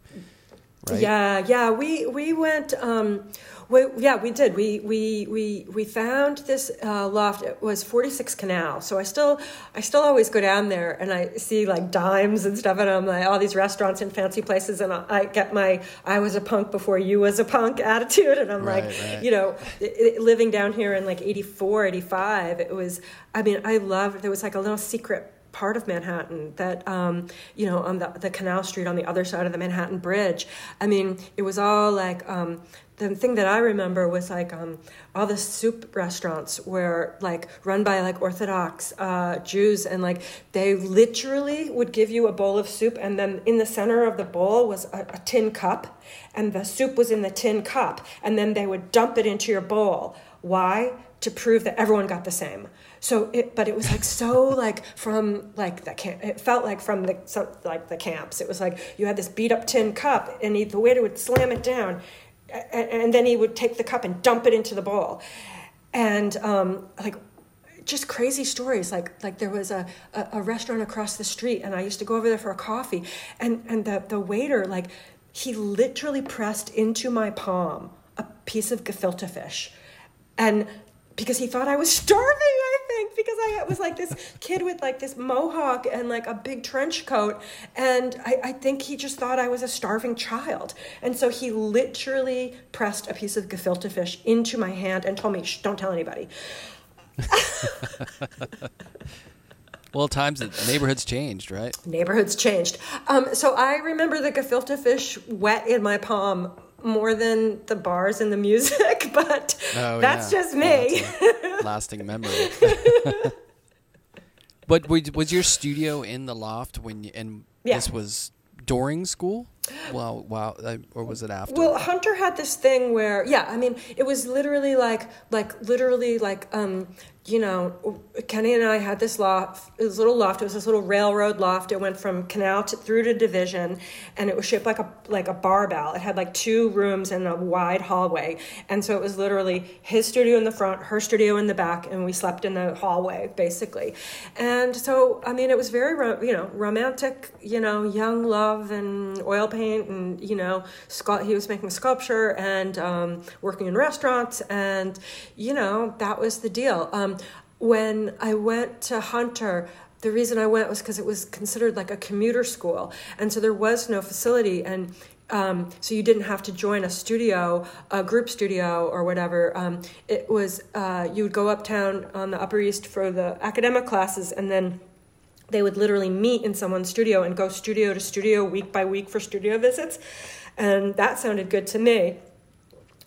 Right? Yeah, yeah. We we went. Um, we, yeah, we did. We we we we found this uh, loft. It was 46 Canal. So I still I still always go down there and I see like dimes and stuff, and I'm like all these restaurants and fancy places, and I, I get my I was a punk before you was a punk attitude, and I'm right, like, right. you know, it, living down here in like 84, 85. It was. I mean, I loved. There was like a little secret part of Manhattan that um, you know on the, the Canal Street on the other side of the Manhattan Bridge. I mean, it was all like um, the thing that I remember was like um, all the soup restaurants were like run by like Orthodox uh, Jews, and like they literally would give you a bowl of soup, and then in the center of the bowl was a, a tin cup, and the soup was in the tin cup, and then they would dump it into your bowl. Why? To prove that everyone got the same. So it, but it was like so like from like the camp. It felt like from the like the camps. It was like you had this beat up tin cup, and he, the waiter would slam it down, and, and, then he would take the cup and dump it into the bowl, and um, like just crazy stories like like there was a, a, a, restaurant across the street and i used to go over there for a coffee and and the, the waiter like he literally pressed into my palm a piece of gefilte fish. And because he thought I was starving, I think, because I was like this kid with like this mohawk and like a big trench coat. And I, I think he just thought I was a starving child. And so he literally pressed a piece of gefilte fish into my hand and told me, Shh, don't tell anybody. well, times neighborhoods changed, right? Neighborhoods changed. Um, so I remember the gefilte fish wet in my palm more than the bars and the music, but oh, that's yeah. just me. Well, lasting memory. but was your studio in the loft when you, and yeah. this was during school? Wow, wow, uh, or was it after? Well, Hunter had this thing where, yeah, I mean, it was literally like, like, literally like, um, you know, Kenny and I had this loft, this little loft. It was this little railroad loft. It went from Canal to, through to Division, and it was shaped like a like a barbell. It had like two rooms and a wide hallway, and so it was literally his studio in the front, her studio in the back, and we slept in the hallway basically. And so, I mean, it was very you know romantic, you know, young love and oil paint, and you know, Scott, he was making sculpture and um, working in restaurants, and you know, that was the deal. Um, when I went to Hunter, the reason I went was because it was considered like a commuter school, and so there was no facility, and um, so you didn't have to join a studio, a group studio or whatever. Um, it was uh, you would go uptown on the Upper East for the academic classes, and then they would literally meet in someone's studio and go studio to studio week by week for studio visits, and that sounded good to me.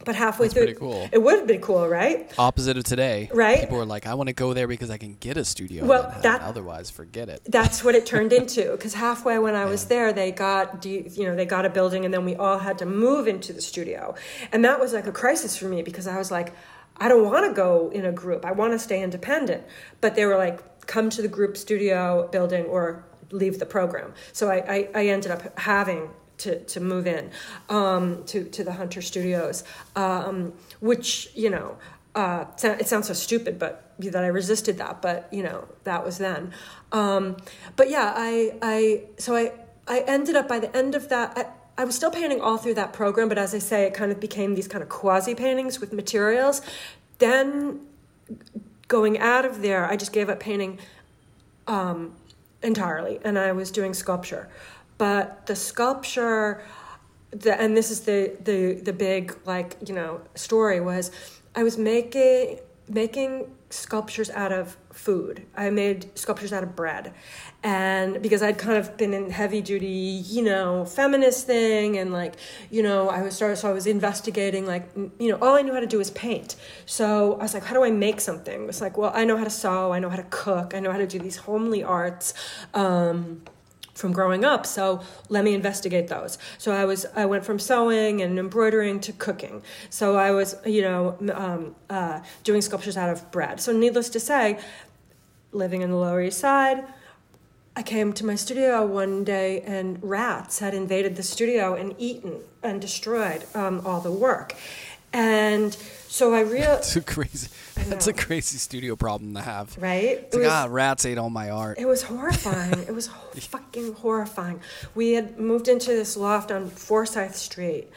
But halfway That's through, cool. it would have been cool, right? Opposite of today, right? People are like, "I want to go there because I can get a studio." Well, that otherwise, forget it. That's what it turned into. Because halfway when I was there, they got you know they got a building, and then we all had to move into the studio, and that was like a crisis for me because I was like, I don't want to go in a group. I want to stay independent. But they were like, come to the group studio building or leave the program. So I, I, I ended up having to, to move in um, to, to the Hunter Studios, um, which, you know, uh, it sounds so stupid, but that I resisted that, but you know, that was then. Um, but yeah, I, I, so I, I ended up by the end of that, I, I was still painting all through that program, but as I say, it kind of became these kind of quasi paintings with materials. Then going out of there, I just gave up painting um, entirely, and I was doing sculpture. But the sculpture the, and this is the, the the big like you know story was i was making making sculptures out of food. I made sculptures out of bread. And because i'd kind of been in heavy duty you know feminist thing and like you know i was started so i was investigating like you know all i knew how to do was paint. So i was like how do i make something? It's like well i know how to sew i know how to cook i know how to do these homely arts um, from growing up so let me investigate those. So i was i went from sewing and embroidering to cooking. So i was you know um, uh, doing sculptures out of bread. So needless to say living in the lower east side i came to my studio one day and rats had invaded the studio and eaten and destroyed um, all the work and so I it's crazy. That's a crazy studio problem to have, right? It's it like, was, ah, rats ate all my art. It was horrifying. it was fucking horrifying. We had moved into this loft on Forsyth Street,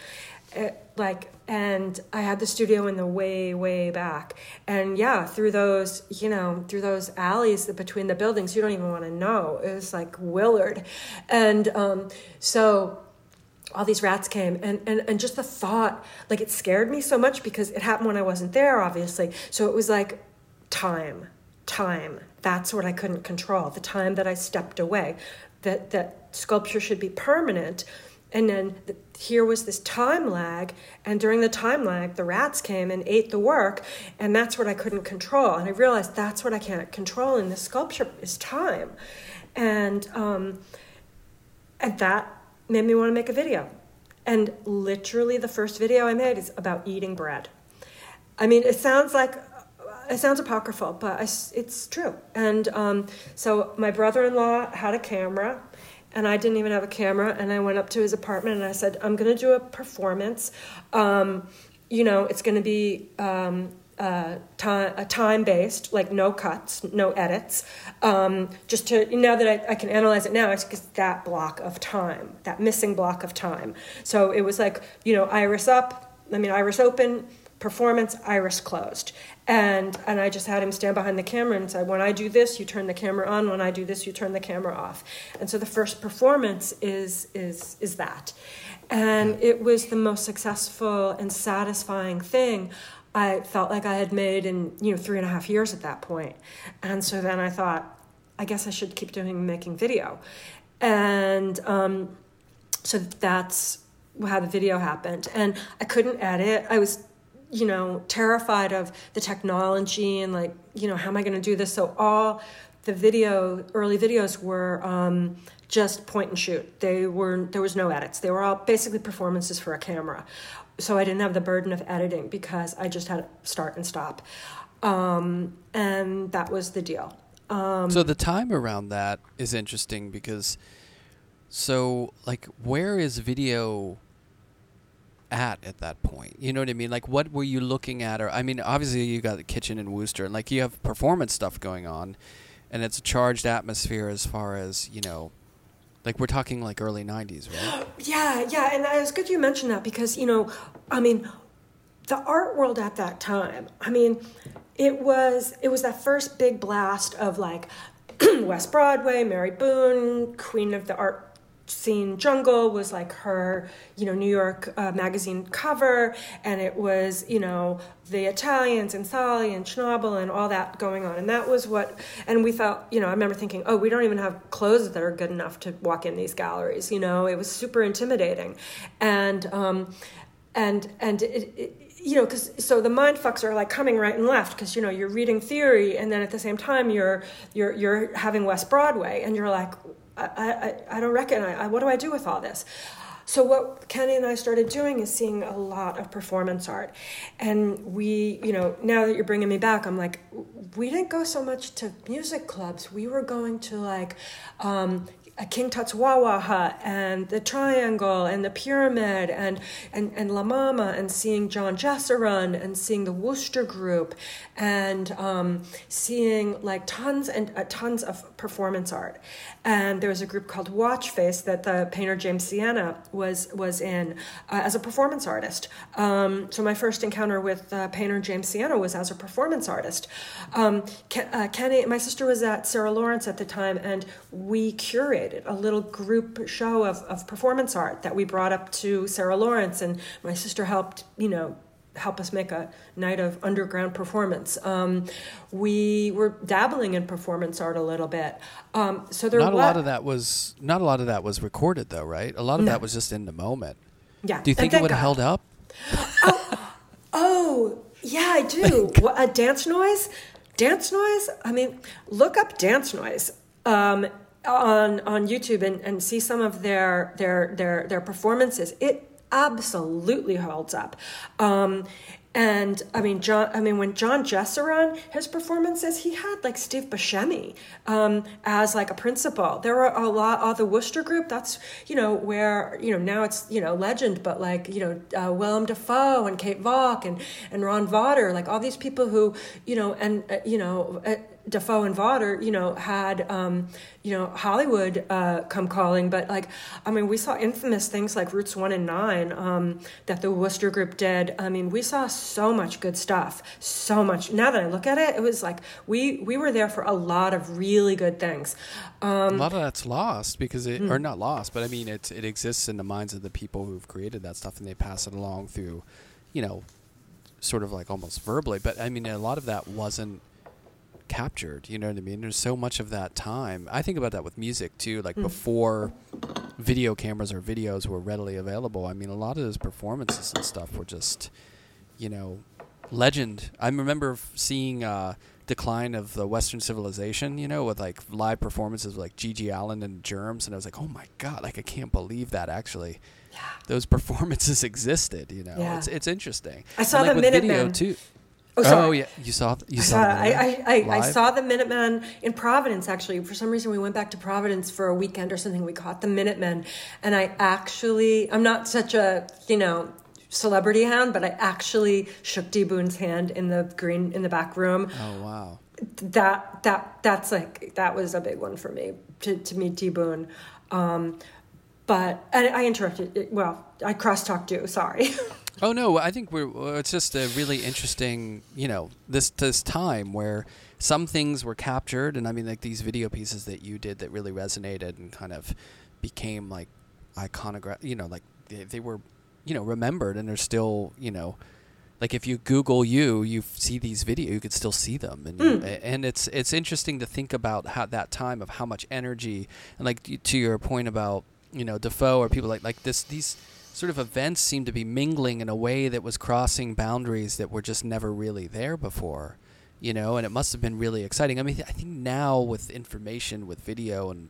it, eh, like, and I had the studio in the way, way back. And yeah, through those, you know, through those alleys between the buildings, you don't even want to know. It was like Willard, and um, so all these rats came and, and and just the thought like it scared me so much because it happened when i wasn't there obviously. So it was like time time. That's what i couldn't control the time that i stepped away that that sculpture should be permanent. And then the, here was this time lag and during the time lag the rats came and ate the work and that's what i couldn't control. And i realized that's what i can't control in this sculpture is time. And um and that made me want to make a video. And literally, the first video I made is about eating bread. I mean, it sounds like it sounds apocryphal, but I, it's true. And um, so my brother-in-law had a camera, and I didn't even have a camera. And I went up to his apartment and I said, "I'm going to do a performance. Um, you know, it's going to be." Um, uh, time, uh, time based, like no cuts, no edits. Um, just to now that I, I can analyze it now, it's that block of time, that missing block of time. So it was like you know, iris up, I mean, iris open, performance, iris closed. And, and I just had him stand behind the camera and say, when I do this, you turn the camera on. When I do this, you turn the camera off. And so the first performance is, is, is that. And it was the most successful and satisfying thing I felt like I had made in, you know, three and a half years at that point. And so then I thought, I guess I should keep doing making video. And um, so that's how the video happened. And I couldn't edit. I was, you know, terrified of the technology and like, you know, how am I going to do this? So all the video, early videos were um, just point and shoot. They were there was no edits. They were all basically performances for a camera. So I didn't have the burden of editing because I just had to start and stop. Um, and that was the deal. Um, so the time around that is interesting because so like where is video at at that point you know what i mean like what were you looking at or i mean obviously you got the kitchen in Wooster, and like you have performance stuff going on and it's a charged atmosphere as far as you know like we're talking like early 90s right? Yeah yeah and it's good you mentioned that because you know i mean the art world at that time i mean it was it was that first big blast of like West Broadway, Mary Boone, Queen of the Art scene jungle was like her you know new york uh, magazine cover and it was you know the italians and Salle and schnabel and all that going on. And that was what and we felt you know i remember thinking oh we don't even have clothes that are good enough to walk in these galleries you know? It was super intimidating. And um and and it, it you know, because so the mind fucks are like coming right and left because you know you're reading theory and then at the same time you're you're you're having West Broadway and you're like, I I, I don't reckon I, I what do I do with all this? So what Kenny and I started doing is seeing a lot of performance art, and we, you know, now that you're bringing me back, I'm like, we didn't go so much to music clubs. We were going to like, um, a King Tut's Wah Wah Hut and the Triangle and the Pyramid and, and, and La Mama and seeing John Jessurun and seeing the Wooster Group and um, seeing like tons and uh, tons of performance art. And there was a group called Watchface that the painter James Siena was was in uh, as a performance artist. Um, so my first encounter with uh, painter James Siena was as a performance artist. Um, uh, Kenny, my sister was at Sarah Lawrence at the time, and we curated a little group show of, of performance art that we brought up to Sarah Lawrence, and my sister helped, you know, help us make a night of underground performance. Um, we were dabbling in performance art a little bit. Um, so there not was, a lot of that was not a lot of that was recorded though, right? A lot of no. that was just in the moment. Yeah. Do you think it would have held up? oh, oh, yeah, I do. what, a dance noise, dance noise. I mean, look up dance noise. Um, on on YouTube and, and see some of their their their their performances. It absolutely holds up. Um, and I mean, John. I mean, when John Jessurun, his performances, he had like Steve Buscemi um, as like a principal. There were a lot of the Wooster Group. That's you know where you know now it's you know legend, but like you know uh, Willem Dafoe and Kate Valk and and Ron Vawter, like all these people who you know and uh, you know. Uh, Dafoe and Vawter, you know, had um, you know Hollywood uh, come calling, but like I mean, we saw infamous things like Roots One and Nine um, that the Wooster Group did. I mean, we saw so much good stuff, so much. Now that I look at it, it was like we we were there for a lot of really good things. Um, a lot of that's lost because it, mm. or not lost, but I mean, it it exists in the minds of the people who've created that stuff, and they pass it along through, you know, sort of like almost verbally. But I mean, a lot of that wasn't captured. You know what I mean? There's so much of that time. I think about that with music too. Like mm. before video cameras or videos were readily available. I mean, a lot of those performances and stuff were just, you know, legend. I remember seeing uh, decline of the Western civilization. You know, with like live performances like GG Allin and Germs, and I was like, oh my god, like I can't believe that actually. Yeah. Those performances existed, you know. Yeah. It's it's interesting. I saw and, like, the Minutemen too. Oh, oh, yeah, you saw you saw. I, I, I, I, saw the Minutemen in Providence. Actually, for some reason, we went back to Providence for a weekend or something. We caught the Minutemen, and I actually, I'm not such a you know celebrity hound, but I actually shook D Boon's hand in the green in the back room. Oh wow! That that that's like that was a big one for me to to meet D Boon. Um, but and I interrupted. Well, I cross talked you. Sorry. Oh no, I think we're. It's just a really interesting, you know, this this time where some things were captured, and I mean, like these video pieces that you did that really resonated and kind of became like iconograph. You know, like they, they were, you know, remembered, and they're still, you know, like if you Google you, you see these videos, you could still see them, and you, Mm. and it's it's interesting to think about how that time of how much energy and like to your point about you know Dafoe or people like like this these sort of events seemed to be mingling in a way that was crossing boundaries that were just never really there before, you know, and it must have been really exciting. I mean, I think now with information, with video, and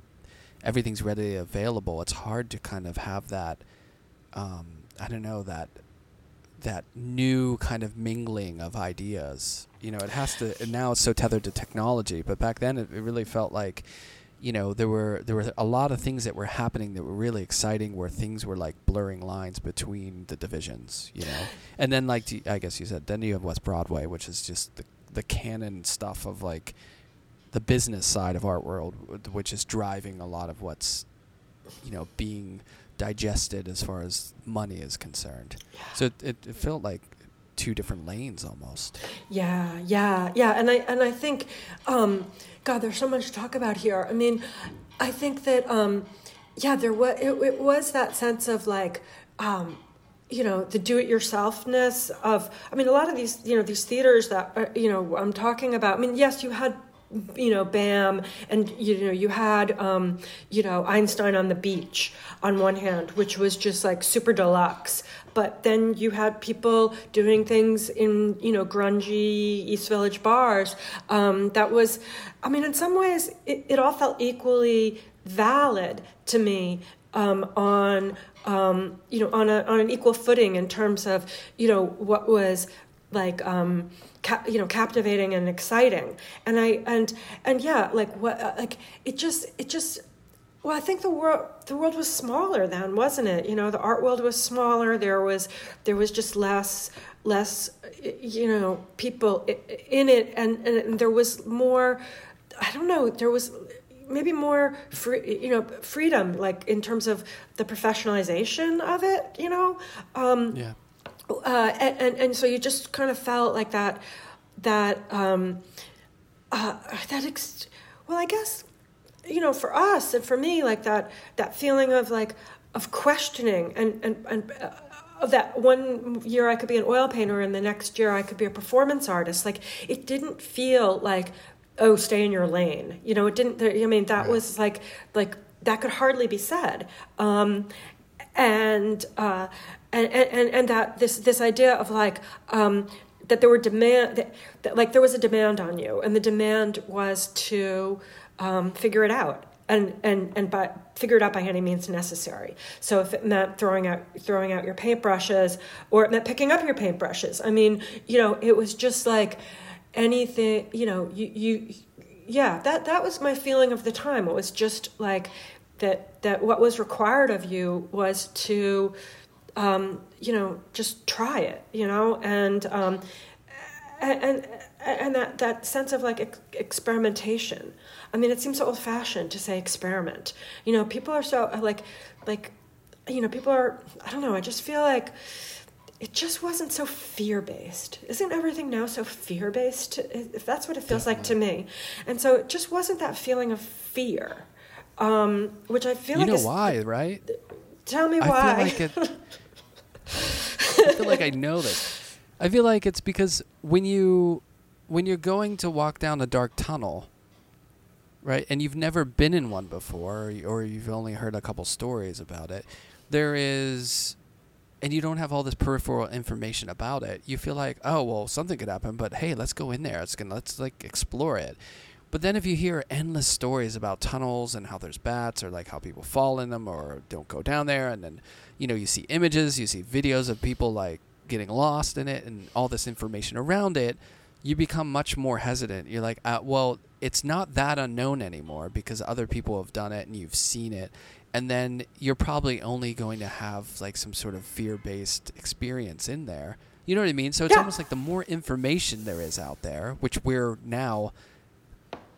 everything's readily available, it's hard to kind of have that. Um, I don't know that that new kind of mingling of ideas. You know, it has to. And now it's so tethered to technology, but back then it, it really felt like, you know, there were there were a lot of things that were happening that were really exciting, where things were like blurring lines between the divisions. You know, and then like I guess you said, then you have West Broadway, which is just the the canon stuff of like the business side of art world, which is driving a lot of what's you know being digested as far as money is concerned. So it, it, it felt like two different lanes almost. Yeah, yeah, yeah, and I and I think, um, God, there's so much to talk about here. I mean, I think that, um, yeah, there was it, it was that sense of like, um, you know, the do-it-yourselfness of. I mean, a lot of these, you know, these theaters that uh, you know I'm talking about. I mean, yes, you had you know, BAM, and you know, you had, um, you know, Einstein on the beach on one hand, which was just like super deluxe. But then you had people doing things in, you know, grungy East Village bars. Um, that was, I mean, in some ways, it, it all felt equally valid to me um, on, um, you know, on a on an equal footing in terms of, you know, what was like um ca- you know captivating and exciting and i and and yeah like what uh, like it just it just well i think the world the world was smaller then wasn't it? You know the art world was smaller. There was there was just less less you know people in it. And and there was more i don't know there was maybe more free you know freedom like in terms of the professionalization of it you know? Um Yeah. uh, and, and and so you just kind of felt like that that um, uh, that ex- well I guess you know for us and for me like that that feeling of like of questioning and and and uh, of that one year I could be an oil painter and the next year I could be a performance artist like it didn't feel like oh stay in your lane you know it didn't I mean that was like like that could hardly be said. Um, and uh, and, and and that this this idea of like um, that there were demand that, that like there was a demand on you, and the demand was to um, figure it out and and and by figure it out by any means necessary. So if it meant throwing out throwing out your paintbrushes, or it meant picking up your paintbrushes, I mean, you know, it was just like anything. You know, you you yeah that that was my feeling of the time. It was just like that that what was required of you was to um, you know just try it you know and um, and and, that, that sense of like ex- experimentation i mean it seems so old fashioned to say experiment you know people are so like like you know people are i don't know i just feel like it just wasn't so fear based. Isn't everything now so fear based? If that's what it feels like to me, and so it just wasn't that feeling of fear, um, which I feel You like know is, why, right? Tell me I why. feel like it. I feel like I know this. I feel like it's because when you when you're going to walk down a dark tunnel, right, and you've never been in one before, or, you've only heard a couple stories about it, there is, and you don't have all this peripheral information about it. You feel like, oh well, something could happen, but hey, let's go in there. Let's gonna let's like explore it. But then if you hear endless stories about tunnels and how there's bats or like how people fall in them or don't go down there and then you know you see images, you see videos of people like getting lost in it and all this information around it, you become much more hesitant. You're like, uh, well, it's not that unknown anymore because other people have done it and you've seen it. And then you're probably only going to have like some sort of fear-based experience in there. You know what I mean? So it's Yeah. almost like the more information there is out there, which we're now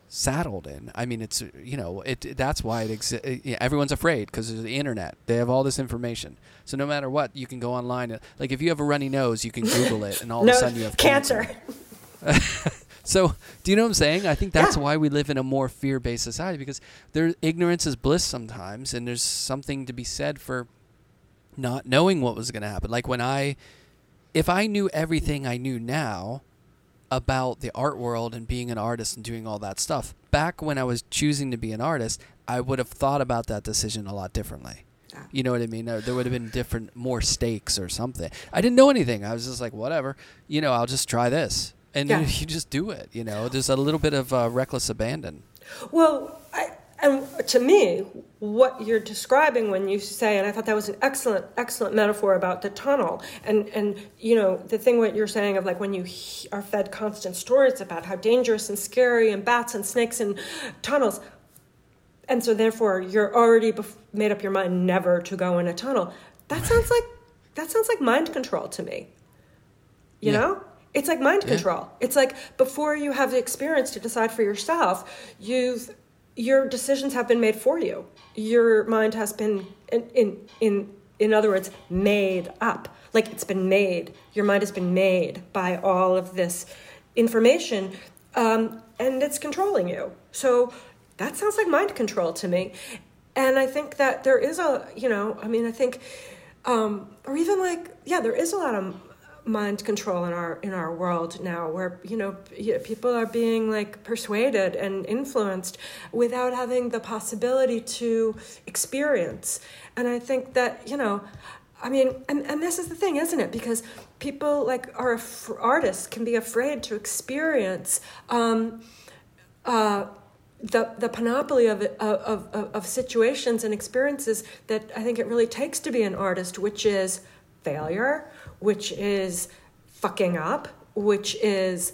saddled in. I mean, it's you know, it that's why it exists. Everyone's afraid because of the internet. They have all this information. So no matter what, you can go online. Like if you have a runny nose, you can Google it, and all no, of a sudden you have cancer. cancer. so do you know what I'm saying? I think that's yeah. why we live in a more fear-based society because there ignorance is bliss sometimes, and there's something to be said for not knowing what was going to happen. Like when I, if I knew everything I knew now about the art world and being an artist and doing all that stuff. Back when I was choosing to be an artist, I would have thought about that decision a lot differently. You know what I mean? There would have been different, more stakes or something. I didn't know anything. I was just like, whatever. You know, I'll just try this, and yeah. you, just do it. You know, there's a little bit of uh, reckless abandon. Well, I, and to me, what you're describing when you say, and I thought that was an excellent, excellent metaphor about the tunnel, and and you know the thing what you're saying of like when you are fed constant stories about how dangerous and scary and bats and snakes and tunnels, and so therefore you're already made up your mind never to go in a tunnel. That sounds like that sounds like mind control to me. You yeah. know, it's like mind yeah. control. It's like before you have the experience to decide for yourself, you've your decisions have been made for you. Your mind has been, in, in, in, in other words, made up. Like it's been made. Your mind has been made by all of this information, um, and it's controlling you. So that sounds like mind control to me. And I think that there is a, you know, I mean, I think, um, or even like, yeah, there is a lot of mind control in our in our world now where you know people are being like persuaded and influenced without having the possibility to experience. And i think that you know i mean and, and this is the thing isn't it? Because people like are artists can be afraid to experience um, uh, the the panoply of, of, of of situations and experiences that I think it really takes to be an artist, which is failure, which is fucking up, which is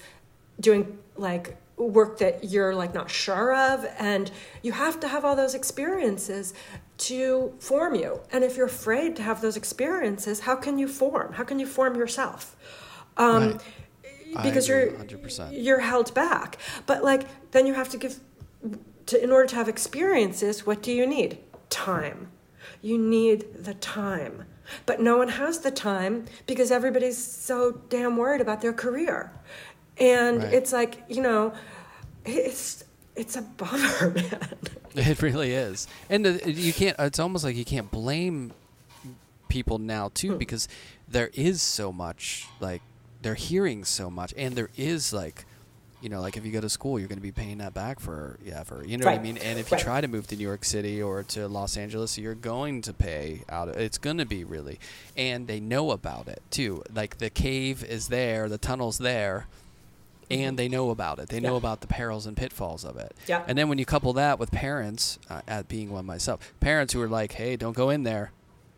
doing like work that you're like not sure of and you have to have all those experiences to form you. And if you're afraid to have those experiences how can you form? How can you form yourself? Um, right. because you're 100%. you're held back. But like then you have to give to in order to have experiences what do you need? Time. You need the time but no one has the time because everybody's so damn worried about their career. And right. it's like, you know, it's it's a bummer, man. It really is. And you can't it's almost like you can't blame people now too hmm. because there is so much like they're hearing so much and there is like you know, like if you go to school, you're going to be paying that back for yeah, for you know right. what I mean. And if you right. try to move to New York City or to Los Angeles, you're going to pay out. It's going to be really, and they know about it too. Like the cave is there, the tunnel's there, and mm-hmm. they know about it. They know about the perils and pitfalls of it. Yeah. And then when you couple that with parents, uh, at being one myself, parents who are like, "Hey, don't go in there."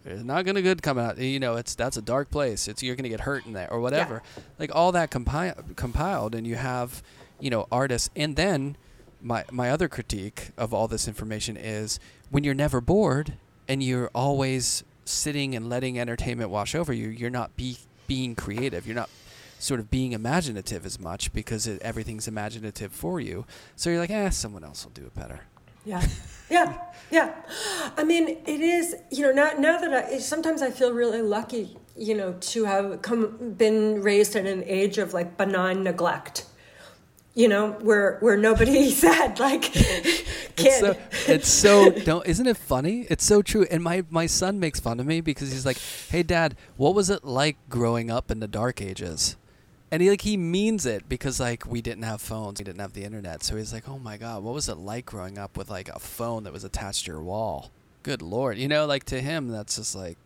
It's not gonna good come out. You know, it's that's a dark place. It's you're gonna get hurt in there or whatever. Yeah. Like all that compi- compiled, and you have, you know, artists. And then my my other critique of all this information is when you're never bored and you're always sitting and letting entertainment wash over you. You're not be being creative. You're not sort of being imaginative as much because it, everything's imaginative for you. So you're like, eh, someone else will do it better. Yeah. Yeah, yeah. I mean, it is. You know, now now that I sometimes I feel really lucky. You know, to have come been raised in an age of like benign neglect. You know, where where nobody said like, kid. It's so, it's so don't. Isn't it funny? It's so true. And my my son makes fun of me because he's like, "Hey, Dad, what was it like growing up in the dark ages?" And he like he means it because like we didn't have phones, we didn't have the internet. So he's like, "Oh my god, what was it like growing up with like a phone that was attached to your wall?" Good lord, you know, like to him that's just like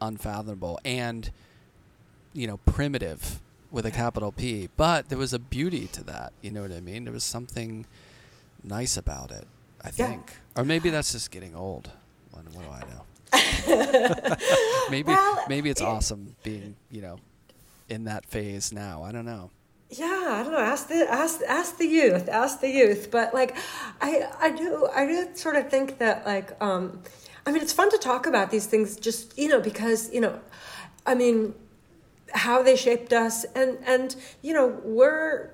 unfathomable and you know primitive with a capital P. But there was a beauty to that. You know what I mean? There was something nice about it. I think, yeah. or maybe that's just getting old. What, what do I know? maybe well, maybe it's awesome being you know in that phase now. I don't know. Yeah, I don't know. Ask the ask ask the youth. Ask the youth. But like, I I do I do sort of think that like um, I mean it's fun to talk about these things just you know because you know, I mean, how they shaped us and and you know we're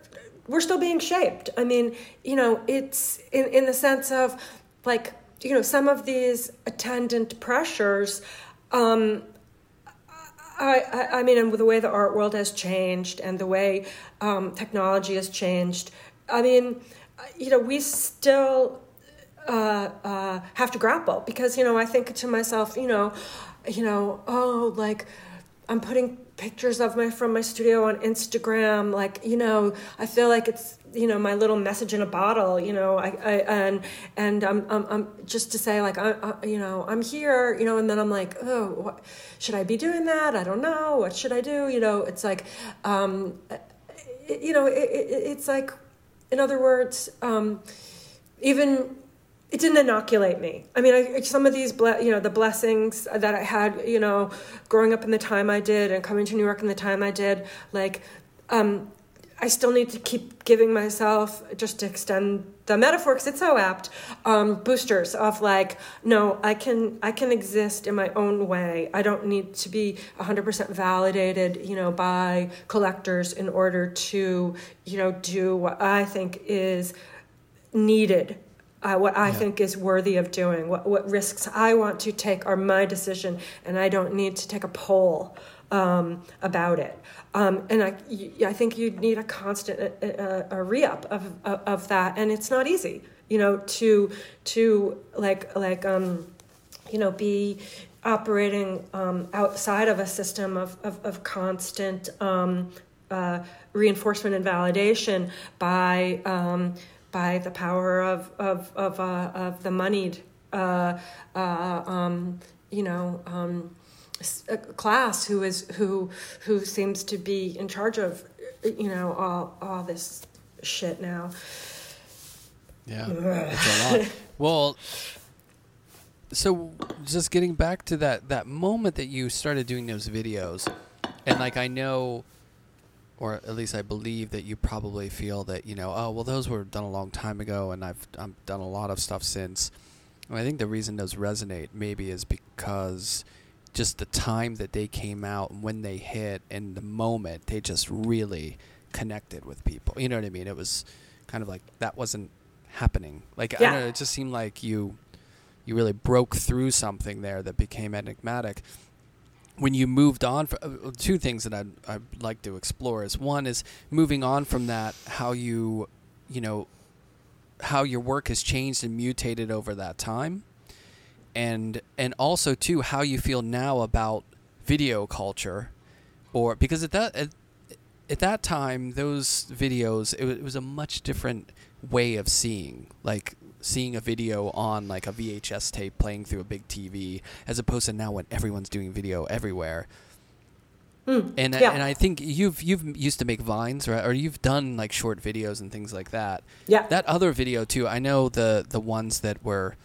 we're still being shaped. I mean, you know, it's in, in the sense of like, you know, some of these attendant pressures, um, I, I, I mean, and the way the art world has changed and the way um, technology has changed, I mean, you know, we still uh, uh, have to grapple because, you know, I think to myself, you know, you know, oh, like I'm putting pictures of my from my studio on Instagram. Like, you know, I feel like it's you know my little message in a bottle. You know, I, I and and I'm, I'm, I'm just to say like I, I, you know I'm here. You know, and then I'm like, oh, what, should I be doing that? I don't know. What should I do? You know, it's like, um, it, you know, it, it, it's like, in other words, um, even it didn't inoculate me. I mean, I, some of these, ble- you know, the blessings that I had, you know, growing up in the time I did and coming to New York in the time I did, like, um, I still need to keep giving myself, just to extend the metaphor, because it's so apt, um, boosters of like, no, I can, I can exist in my own way. I don't need to be 100% validated, you know, by collectors in order to, you know, do what I think is needed uh, what I yeah. think is worthy of doing, what, what risks I want to take are my decision, and I don't need to take a poll um, about it. Um, and I, I think you need a constant uh, uh, a, a, a re-up of, of, of that, and it's not easy, you know, to to like like um, you know be operating um, outside of a system of of, of constant um, uh, reinforcement and validation by um, by the power of of of, uh, of the moneyed, uh, uh, um, you know, um, class who is who who seems to be in charge of, you know, all all this shit now. Yeah, it's a lot. well, so just getting back to that that moment that you started doing those videos, and like I know or at least I believe that you probably feel that you know, oh well, those were done a long time ago, and I've I've done a lot of stuff since. And I think the reason those resonate maybe is because just the time that they came out and when they hit and the moment they just really connected with people. You know what I mean? It was kind of like that wasn't happening. Like yeah. I don't know, it just seemed like you you really broke through something there that became enigmatic when you moved on, for, uh, two things that I'd, I'd like to explore is one is moving on from that, how you, you know, how your work has changed and mutated over that time, and and also too how you feel now about video culture, or because at that at, at that time those videos it, it was a much different way of seeing like seeing a video on like a VHS tape playing through a big TV as opposed to now when everyone's doing video everywhere. Mm, and yeah. and I think you've you've used to make vines right or you've done like short videos and things like that. Yeah. That other video too. I know the the ones that were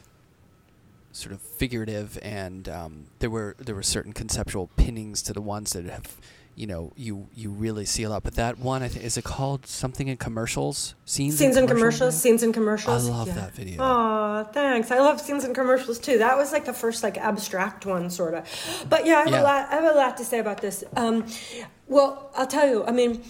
sort of figurative and um, there were there were certain conceptual pinnings to the ones that have you know you you really seal up. But that one, I think, is it called something in commercials? Scenes. Scenes in commercials. Scenes in commercials. I love yeah. that video. Oh, thanks. I love scenes in commercials too. That was like the first like abstract one, sort of. But yeah, I have yeah. a lot. I have a lot to say about this. Um, well, I'll tell you. I mean,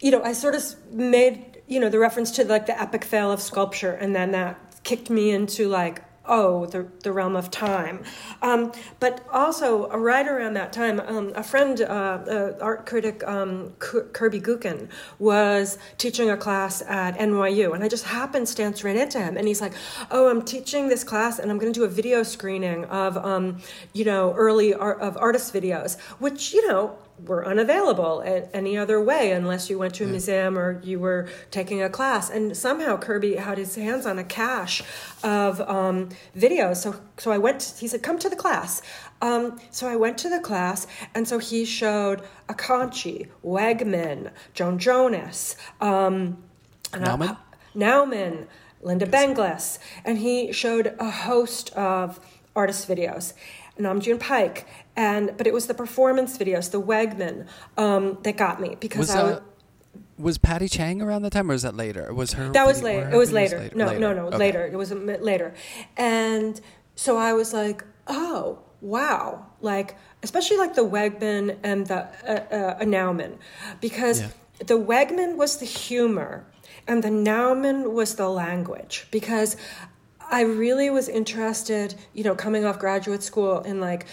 you know, I sort of made you know the reference to like the epic fail of sculpture, and then that kicked me into like oh, the, the realm of time. Um, but also, uh, right around that time, um, a friend, uh, uh, art critic um, Kirby Gookin, was teaching a class at NYU, and I just happenstance ran into him, and he's like, "Oh, I'm teaching this class, and I'm going to do a video screening of, um, you know, early art, of artist videos, which you know." Were unavailable any other way unless you went to a museum or you were taking a class. And somehow Kirby had his hands on a cache of um, videos. So, so I went. He said, "Come to the class." Um, so I went to the class, and so he showed Acconci, Wegman, Joan Jonas, um, Nauman, Nauman, Lynda Benglis, and he showed a host of artist videos. Nam June Paik, and but it was the performance videos, the Wegman, um, that got me because was, I. Uh, was Patty Chang around the time, or was that later? Was her? That was later. It was later. later. No, later. no, no, okay. later. It was later, and so I was like, oh wow, like especially like the Wegman and the uh, uh, Nauman, because yeah. the Wegman was the humor and the Nauman was the language because I really was interested, you know, coming off graduate school in like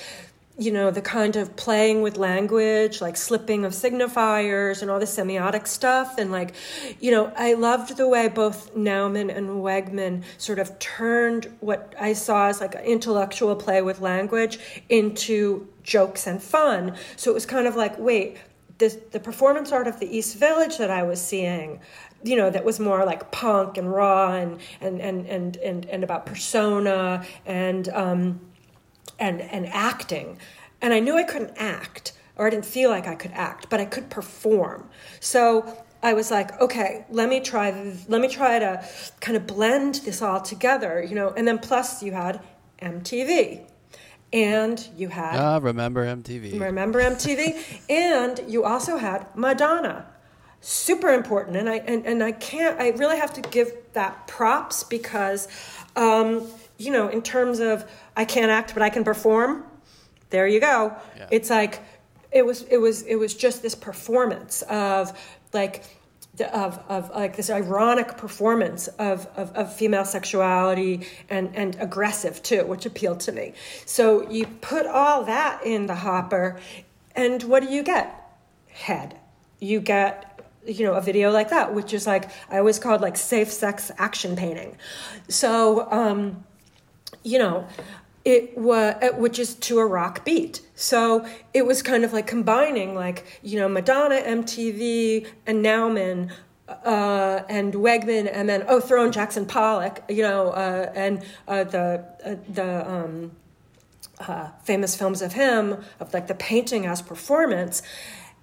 you know, the kind of playing with language, like slipping of signifiers and all the semiotic stuff. And like, you know, I loved the way both Nauman and Wegman sort of turned what I saw as like intellectual play with language into jokes and fun. So it was kind of like, wait, this, the performance art of the East Village that I was seeing, you know, that was more like punk and raw and and and and and, and about persona and um, and and acting. And I knew I couldn't act, or I didn't feel like I could act, but I could perform. So I was like, okay, let me try. Let me try to kind of blend this all together, you know. And then plus you had MTV, and you had ah, remember MTV. Remember MTV, and you also had Madonna. Super important, and I and, and I can't. I really have to give that props because, um, you know, in terms of I can't act, but I can perform. There you go. Yeah. It's like it was it was it was just this performance of like of, of like this ironic performance of, of, of, female sexuality and, and aggressive too, which appealed to me. So you put all that in the hopper, and what do you get? Head. You get you know a video like that, which is like I always called like safe sex action painting. So um, you know it was uh, which is to a rock beat so it was kind of like combining like you know madonna mtv and nauman uh, and Wegman, and then oh, throw in Jackson Pollock, you know, uh, and uh, the uh, the um, uh, famous films of him of like the painting as performance,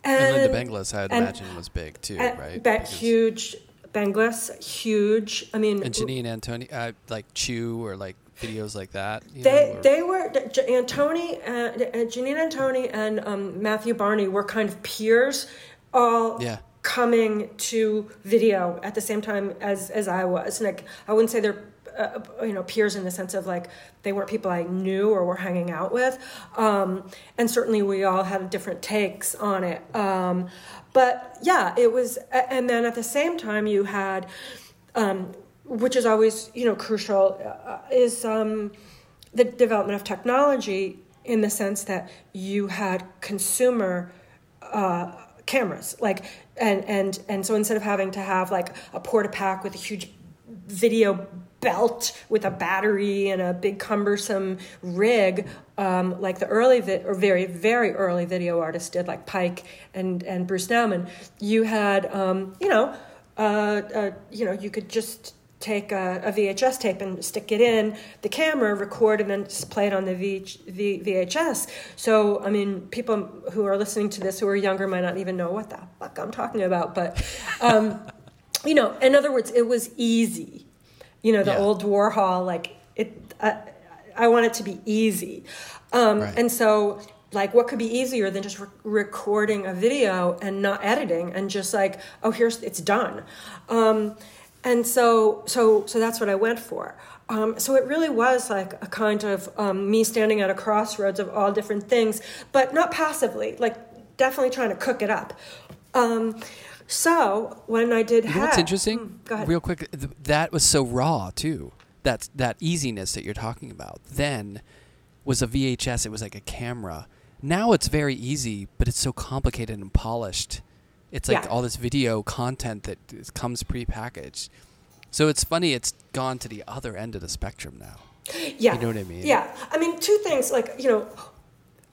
and, and Lynda Benglis, I'd imagine, was big too, right? That huge. Benglis, huge. I mean, and Janine Antoni, uh, like Chew or like videos like that? they know, they were Antoni, uh, Janine Antoni, and um, Matthew Barney were kind of peers, all yeah. coming to video at the same time as as I was. And like I wouldn't say they're uh, you know peers in the sense of like they weren't people I knew or were hanging out with, um, and certainly we all had different takes on it. Um, but yeah, it was, and then at the same time you had. Um, which is always you know crucial, uh, is um, the development of technology in the sense that you had consumer uh, cameras like and and and so instead of having to have like a Portapak with a huge video belt with a battery and a big cumbersome rig um, like the early vi- or very very early video artists did like Paik and and bruce nauman you had um, you know uh, uh, you know you could just take a, a, VHS tape and stick it in the camera, record, and then play it on the v, v, VHS. So, I mean, people who are listening to this who are younger might not even know what the fuck I'm talking about. But, um, you know, in other words, it was easy. You know, the yeah. old Warhol, like, it, I, I want it to be easy. Um, right. And so, like what could be easier than just re- recording a video and not editing and just like oh here's it's done um, and so so so that's what I went for. Um, so it really was like a kind of um, me standing at a crossroads of all different things, but not passively, like definitely trying to cook it up. Um, so when I did, you know what's interesting? Mm, Real quick, th- that was so raw too. That that easiness that you're talking about then was a VHS. It was like a camera. Now it's very easy, but it's so complicated and polished it's like yeah. all this video content that comes prepackaged. So it's funny. It's gone to the other end of the spectrum now. Yeah, you know what I mean. Yeah, I mean two things. Like you know,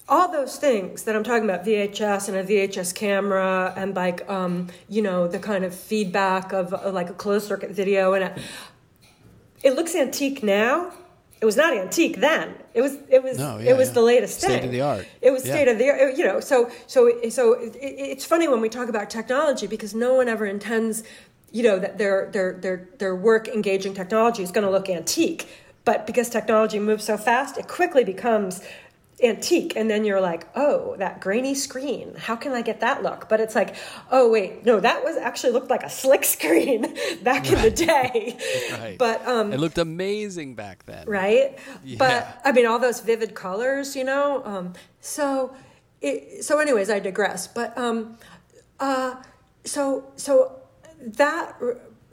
all those things that I'm talking about VHS and a VHS camera and like um, you know the kind of feedback of, of like a closed circuit video and a, it looks antique now it was not antique then. It was it was no, yeah, it was yeah. the latest thing. State of the art. It was yeah. state of the art. You know, so so so it, it's funny when we talk about technology because no one ever intends, you know, that their their their their work engaging technology is going to look antique. But because technology moves so fast, it quickly becomes antique and then you're like oh that grainy screen. How can i get that look? But it's like oh wait no that was actually looked like a slick screen back right. in the day. Right. but um it looked amazing back then. Right? Yeah. but i mean all those vivid colors you know? Um so it, so anyways i digress. But um uh so so that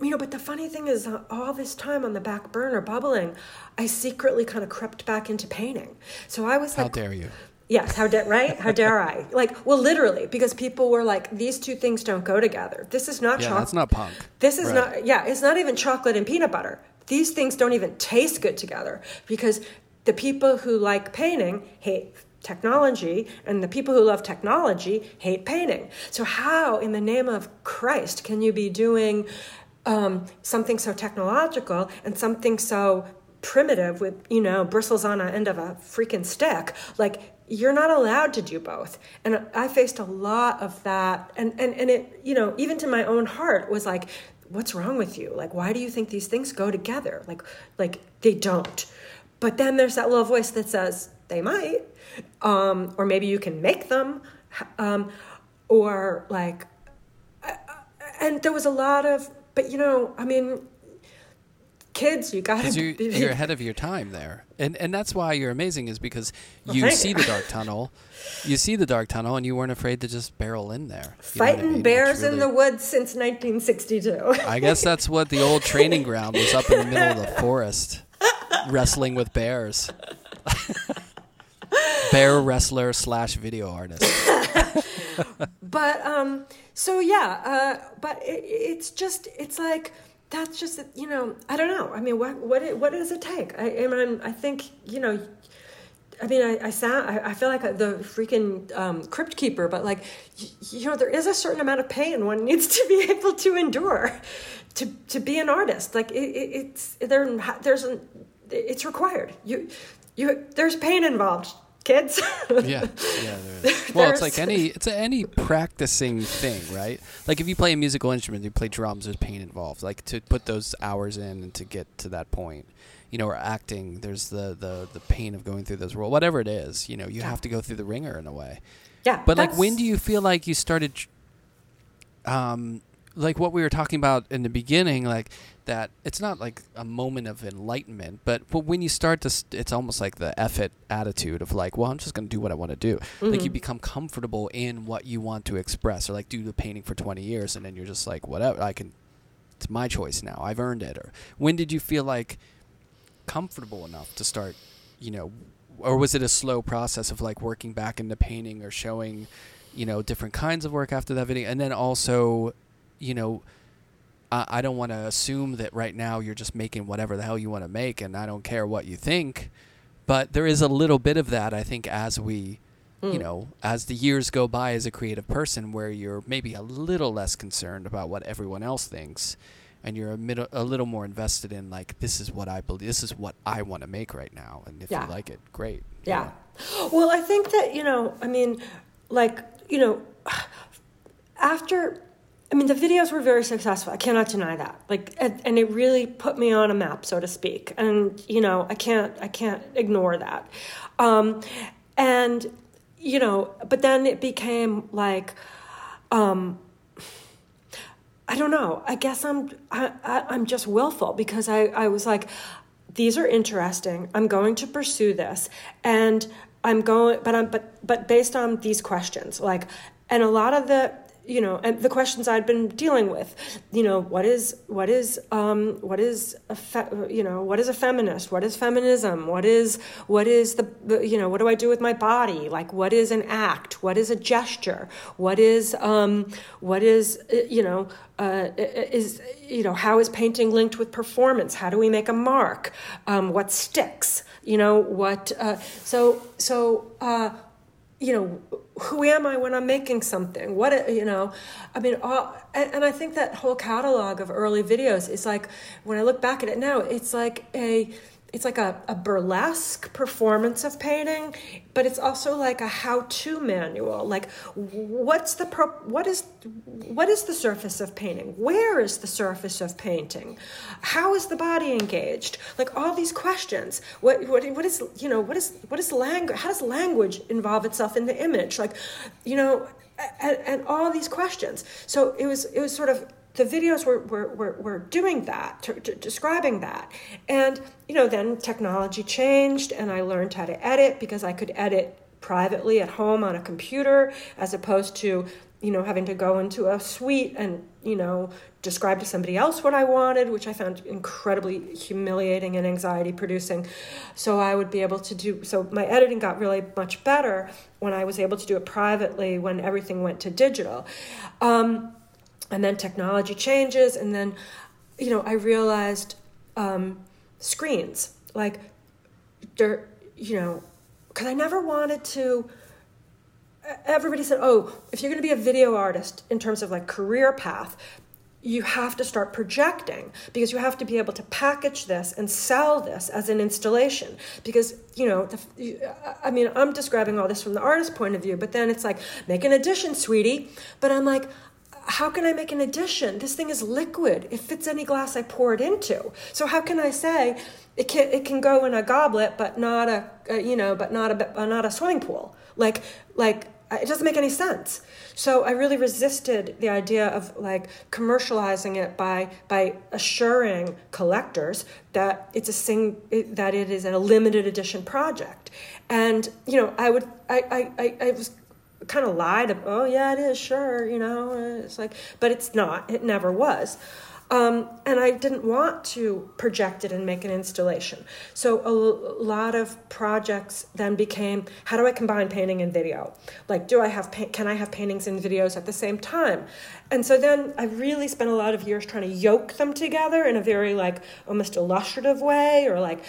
you know, but the funny thing is, uh, all this time on the back burner, bubbling, I secretly kind of crept back into painting. So I was How like, How dare you? Yes, how dare right? How dare I? Like, well, literally, because people were like, these two things don't go together. This is not Yeah, chocolate. that's not punk. This is Right. not. Yeah, it's not even chocolate and peanut butter. These things don't even taste good together because the people who like painting hate technology, and the people who love technology hate painting. So how, in the name of Christ, can you be doing um, something so technological and something so primitive with you know bristles on the end of a freaking stick like you're not allowed to do both. And i faced a lot of that. And and, and it you know even to my own heart was like what's wrong with you? Like why do you think these things go together? Like like they don't. But then there's that little voice that says they might um, or maybe you can make them um, or like and there was a lot of but you know i mean kids you gotta you, be- you're ahead of your time there, and and that's why you're amazing. Is because you thank see you. the dark tunnel, you see the dark tunnel, and you weren't afraid to just barrel in there. You know I fighting mean? Bears in the woods since 1962 I guess that's what the old training ground was up in the middle of the forest, wrestling with bears. Bear wrestler slash video artist. but um so yeah uh but it, it's just it's like that's just you know i don't know i mean what what what does it take i i mean i think you know I mean, I, I sound, I, I feel like the freaking um, crypt keeper, but like, y- you know, there is a certain amount of pain one needs to be able to endure to, to be an artist. Like it, it, it's, there, there's an, it's required. You, you, there's pain involved, kids. Yeah, yeah. There is. Well, it's like any it's any practicing thing, right? Like if you play a musical instrument, you play drums. There's pain involved. Like to put those hours in and to get to that point, you know, or acting. There's the the the pain of going through those roles. Whatever it is, you know, you have to go through the wringer in a way. yeah. But like, when do you feel like you started, um, like what we were talking about in the beginning, like that it's not like a moment of enlightenment, but but when you start to, st- it's almost like the effort attitude of like, well, I'm just gonna do what I want to do. Like you Mhm. become comfortable in what you want to express, or like do the painting for 20 years, and then you're just like, whatever, I can. It's my choice now. I've earned it. Or when did you feel like comfortable enough to start, you know, or was it a slow process of like working back into painting or showing, you know, different kinds of work after that video, and then also, you know, I, I don't want to assume that right now you're just making whatever the hell you want to make, and I don't care what you think, but there is a little bit of that I think as we. You Mm. know, as the years go by as a creative person, where you're maybe a little less concerned about what everyone else thinks, and you're a, mid- a little more invested in like this is what I believe, this is what I want to make right now, and if Yeah. you like it, great. you Yeah. Well, I think that, you know, I mean, like, you know, after, I mean, the videos were very successful. I cannot deny that. Like, and, it really put me on a map, so to speak. And, you know, I can't, I can't ignore that. Um, and, you know, but then it became like, um, I don't know. I guess I'm I, I, I'm just willful because I, I was like, these are interesting. I'm going to pursue this, and I'm going, but I'm but but based on these questions, like, and a lot of the you know and the questions I'd been dealing with, you know, what is what is um what is fe- you know what is a feminist? What is feminism? What is what is the the- you know what do I do with my body? Like, what is an act? What is a gesture? What is um what is uh, you know uh, is you know how is painting linked with performance how do we make a mark um, what sticks you know what uh, so so uh, you know who am i when i'm making something? What you know i mean all, and, and i think that whole catalog of early videos is like when i look back at it now it's like a it's like a, a burlesque performance of painting but it's also like a how-to manual. Like what's the pro, what is what is the surface of painting? Where is the surface of painting? How is the body engaged? Like all these questions. What what, what is you know what is what is language how does language involve itself in the image? Like you know and, and all these questions. So it was it was sort of the videos were, were, were, were doing that, t- t- describing that. And, you know, then technology changed and I learned how to edit because I could edit privately at home on a computer as opposed to you know, having to go into a suite and, you know, describe to somebody else what I wanted, which I found incredibly humiliating and anxiety producing. So I would be able to do, so my editing got really much better when I was able to do it privately when everything went to digital. Um, and then technology changes, and then, you know, I realized um, screens, like, they're, you know, because I never wanted to everybody said, oh, if you're going to be a video artist in terms of like career path, you have to start projecting because you have to be able to package this and sell this as an installation. Because you know the, i mean i'm describing all this from the artist point of view but then it's like make an addition sweetie. But i'm like how can I make an addition? This thing is liquid. It fits any glass I pour it into. So how can I say it can it can go in a goblet, but not a, a you know, but not a not a swimming pool? Like like it doesn't make any sense. So I really resisted the idea of like commercializing it by by assuring collectors that it's a sing that it is a limited edition project. And you know, I would I I, I was kind of lied. Oh yeah, it is sure. You know, it's like, but it's not. It never was. Um, and I didn't want to project it and make an installation. So a lot of projects then became how do I combine painting and video? Like, do I have can I have paintings and videos at the same time? And so then I really spent a lot of years trying to yoke them together in a very like almost illustrative way or like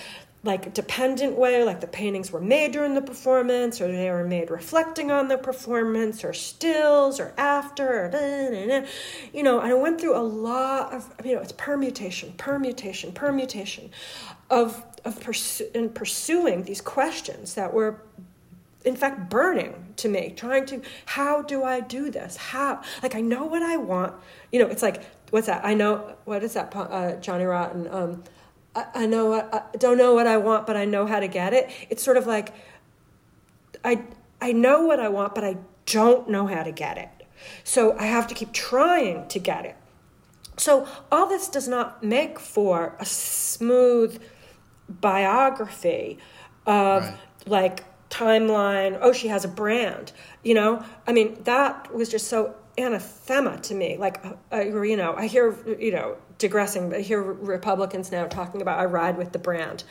like dependent way, like the paintings were made during the performance, or they were made reflecting on the performance, or stills, or after, or da, you know. And I went through a lot of, you know, it's permutation, permutation, permutation, of of pursu- in pursuing these questions that were, in fact, burning to me. Trying to, how do I do this? How, like, I know what I want. You know, it's like, what's that? I know what is that? Uh, Johnny Rotten. Um, I, I know I don't know what I want, but I know how to get it. It's sort of like I I know what I want, but I don't know how to get it. So I have to keep trying to get it. So all this does not make for a smooth biography of right. like timeline. Oh, she has a brand. You know, I mean, that was just so anathema to me. Like, uh, you know, I hear, you know, digressing, but hear Republicans now talking about I ride with the brand.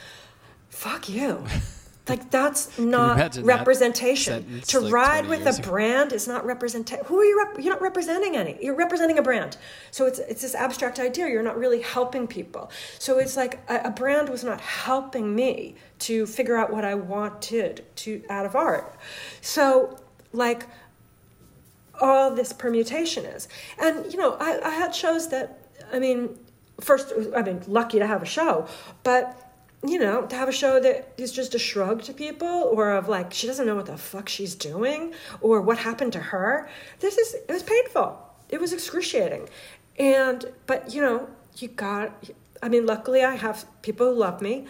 Fuck you. Like that's not representation. That to like ride with a ago. brand is not representation. Who are you? Rep- you're not representing any. You're representing a brand. So it's it's this abstract idea. You're not really helping people. So it's like a, a brand was not helping me to figure out what I wanted to out of art. So like all this permutation is. And, you know, I, I had shows that, I mean, first, I mean, lucky to have a show, but you know, to have a show that is just a shrug to people or of like, she doesn't know what the fuck she's doing or what happened to her. This is, it was painful. It was excruciating. And, but, you know, you got, I mean, luckily I have people who love me,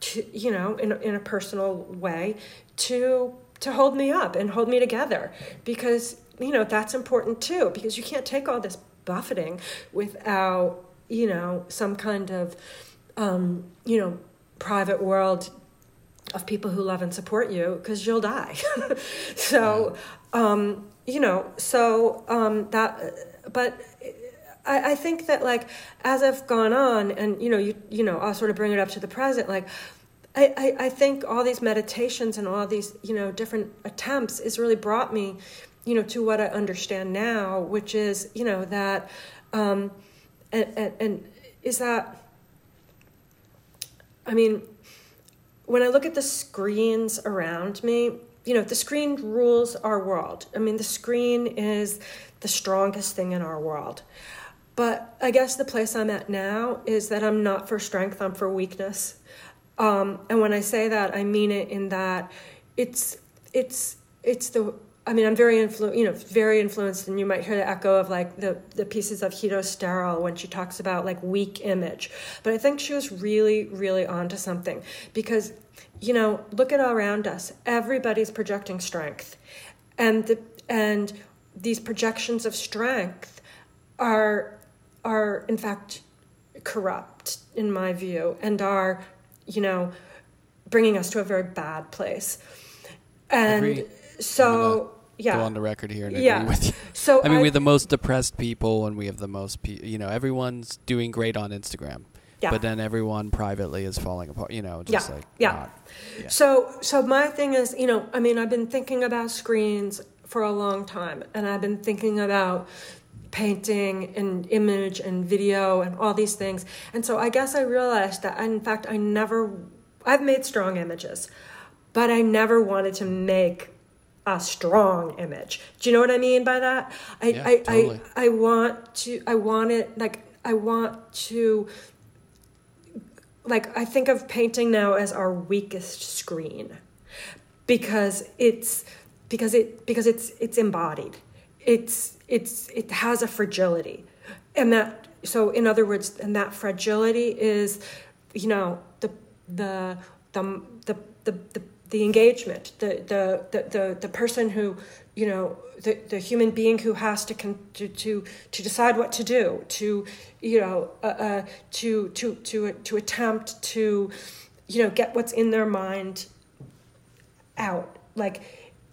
to, you know, in, in a personal way to, to hold me up and hold me together because you know, that's important too, because you can't take all this buffeting without, you know, some kind of, um, you know, private world of people who love and support you because you'll die. so, um, you know, so um, that, but I, I think that like as I've gone on, and you know, you you know, I'll sort of bring it up to the present, like. I, I, I think all these meditations and all these you know different attempts has really brought me you know, to what I understand now, which is, you know, that, um, and, and, and is that, I mean, when I look at the screens around me, you know, the screen rules our world. I mean, the screen is the strongest thing in our world. But I guess the place I'm at now is that I'm not for strength, I'm for weakness. Um, and when I say that, I mean it in that it's it's it's the I mean, I'm very influ- you know, very influenced, and you might hear the echo of like the the pieces of Hito Steyerl when she talks about like weak image. But I think she was really, really onto something because, you know, look at all around us. Everybody's projecting strength, and the and these projections of strength are are in fact corrupt in my view, and are you know bringing us to a very bad place. And so Yeah. go on the record here and Yeah. agree with you. So I mean, we have the most depressed people, and we have the most, pe- you know, everyone's doing great on Instagram, yeah. but then everyone privately is falling apart. You know, just Yeah, like yeah. not- yeah. So, so my thing is, you know, I mean, I've been thinking about screens for a long time, and I've been thinking about painting and image and video and all these things. And so I guess I realized that, in fact, I never, I've made strong images, but I never wanted to make a strong image. Do you know what I mean by that? I, Yeah, I, totally. I, I want to, I want it, like, I want to like I think of painting now as our weakest screen because it's because it because it's it's embodied. It's it's it has a fragility. And that so in other words and that fragility is you know the the the the the, the, the engagement the, the the the the person who you know the, the human being who has to con- to, to to decide what to do to you know uh, uh, to to to to attempt to you know get what's in their mind out like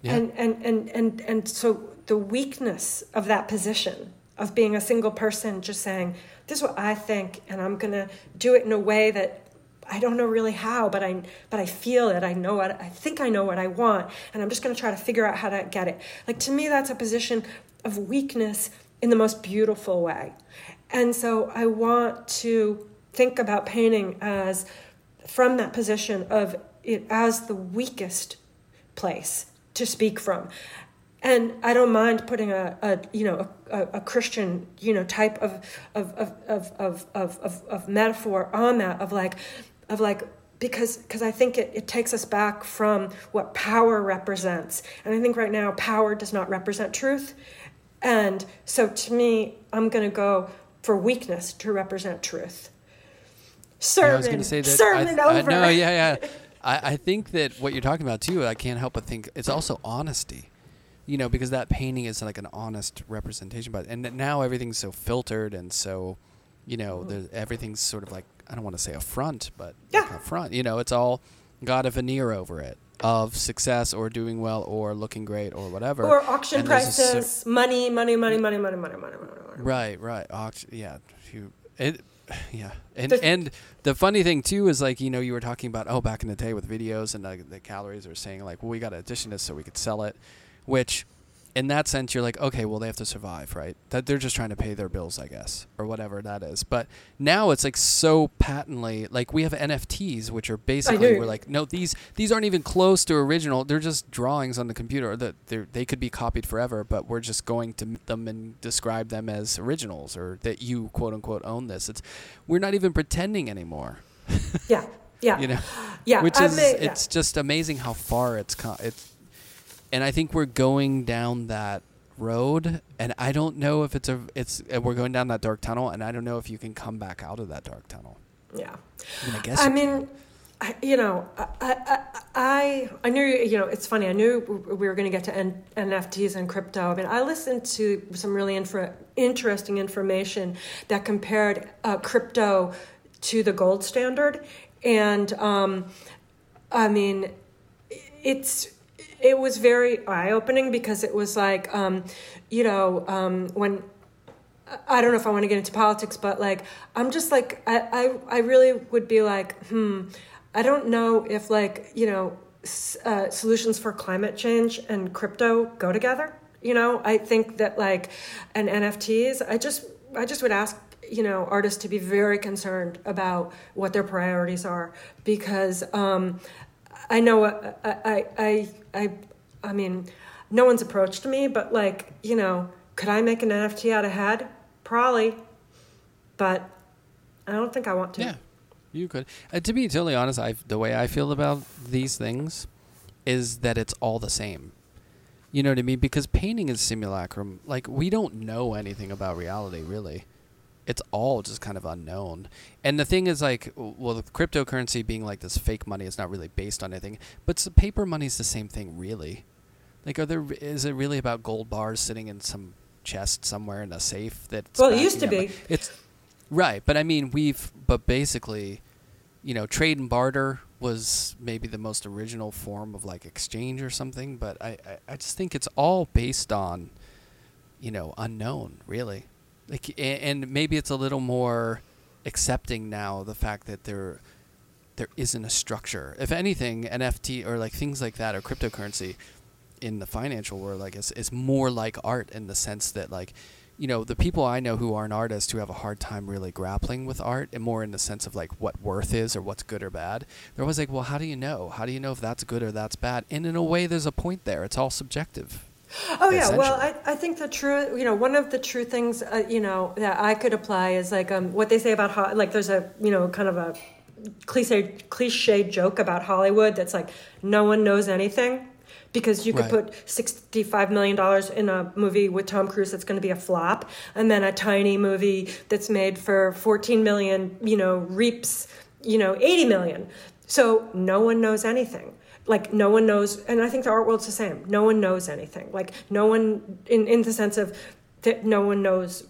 Yeah. and, and and and and so the weakness of that position of being a single person just saying this is what i think and i'm going to do it in a way that I don't know really how, but I but I feel it. I know what I think I know what I want, and I'm just going to try to figure out how to get it. Like to me, that's a position of weakness in the most beautiful way, and so I want to think about painting as from that position of it as the weakest place to speak from. And I don't mind putting a, a you know a, a Christian you know type of of of of of of, of, of metaphor on that of like of like because because I think it, it takes us back from what power represents. And I think right now power does not represent truth. And so to me, I'm gonna go for weakness to represent truth. Sermon, Yeah, I was going to say that. sermon I, I, over. no, yeah, yeah. I, I think that what you're talking about too. I can't help but think it's also honesty. You know, because that painting is like an honest representation, but and now everything's so filtered and so, you know, mm. there's, everything's sort of like I don't want to say a front, but like Yeah. a front. You know, it's all got a veneer over it of success or doing well or looking great or whatever. Or auction And a cer- prices, money, money, money, money, money, money, money, money, money. Right, right. Auction, yeah. You, it, yeah. And There's- and the funny thing too is like you know you were talking about oh back in the day with videos and like the calories are saying like well we got to addition this so we could sell it, which in that sense you're like okay well they have to survive right? That they're just trying to pay their bills I guess or whatever that is. But now it's like so patently like we have NFTs which are basically we're like no these these aren't even close to original. They're just drawings on the computer that they they could be copied forever but we're just going to them and describe them as originals or that you quote unquote own this. It's we're not even pretending anymore. Yeah, yeah, you know? Yeah. which I is may- yeah. it's just amazing how far it's come it's and i think we're going down that road and i don't know if it's a it's uh, we're going down that dark tunnel and i don't know if you can come back out of that dark tunnel yeah. i mean i guess I you mean, I, you know, I, I, I, I knew, you know, it's funny. I knew we were going to get to N- NFTs and crypto. I mean, I listened to some really infra- interesting information that compared uh, crypto to the gold standard, and um, I mean, it's it was very eye opening because it was like, um, you know, um, when I don't know if I want to get into politics, but like I'm just like I, I, I really would be like, hmm, I don't know if like you know uh, solutions for climate change and crypto go together. You know, I think that like and NFTs. I just I just would ask you know artists to be very concerned about what their priorities are because um, I know uh, I I I I I mean no one's approached me, but like you know. Could I make an NFT out of head? Probably, but I don't think I want to. yeah you could uh, to be totally honest i the way i feel about these things is that it's all the same you know what i mean because painting is simulacrum like we don't know anything about reality really it's all just kind of unknown. And the thing is, like, well, cryptocurrency being like this fake money, is not really based on anything. But paper money is the same thing, really. Like, are there? Is it really about gold bars sitting in some chest somewhere in a safe? That Well, it used to be. up- It's right, but I mean, we've. But basically, you know, trade and barter was maybe the most original form of like exchange or something, but I, I, I just think it's all based on, you know, unknown, really. Like, and maybe it's a little more accepting now the fact that there there isn't a structure. If anything, NFT or like things like that or cryptocurrency in the financial world, like it's, is more like art in the sense that like you know, the people I know who aren't artists who have a hard time really grappling with art and more in the sense of like what worth is or what's good or bad, they're always like, well, how do you know? How do you know if that's good or that's bad? And in a way, there's a point there. It's all subjective. Oh yeah, well, I, I think the true, you know, one of the true things, uh, you know, that I could apply is like um, what they say about ho- like there's a you know kind of a cliche cliche joke about Hollywood that's like no one knows anything because you could right. put $65 million in a movie with Tom Cruise that's going to be a flop and then a tiny movie that's made for 14 million, you know, reaps, you know, 80 million. So no one knows anything. Like no one knows, and I think the art world's the same. No one knows anything. Like no one, in, in the sense of that no one knows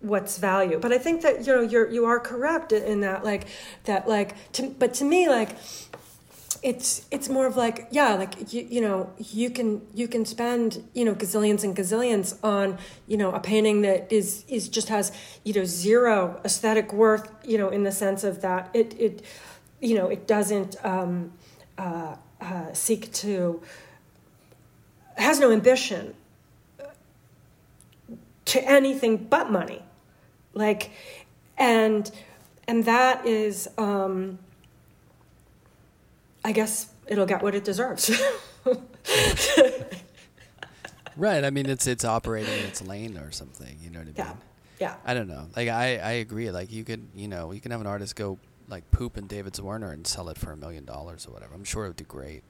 what's value. But I think that you know you're you are correct in that like that like to, but to me like it's it's more of like yeah like you, you know you can you can spend you know gazillions and gazillions on you know a painting that is is just has you know zero aesthetic worth you know in the sense of that it it you know it doesn't um, uh, uh, seek to has no ambition to anything but money like and and that is um, I guess it'll get what it deserves. right. I mean, it's it's operating in its lane or something. You know what I mean? Yeah. Yeah. I don't know. Like I I agree. Like you could you know you can have an artist go like poop in David Zwirner and sell it for a million dollars or whatever. I'm sure it would do great.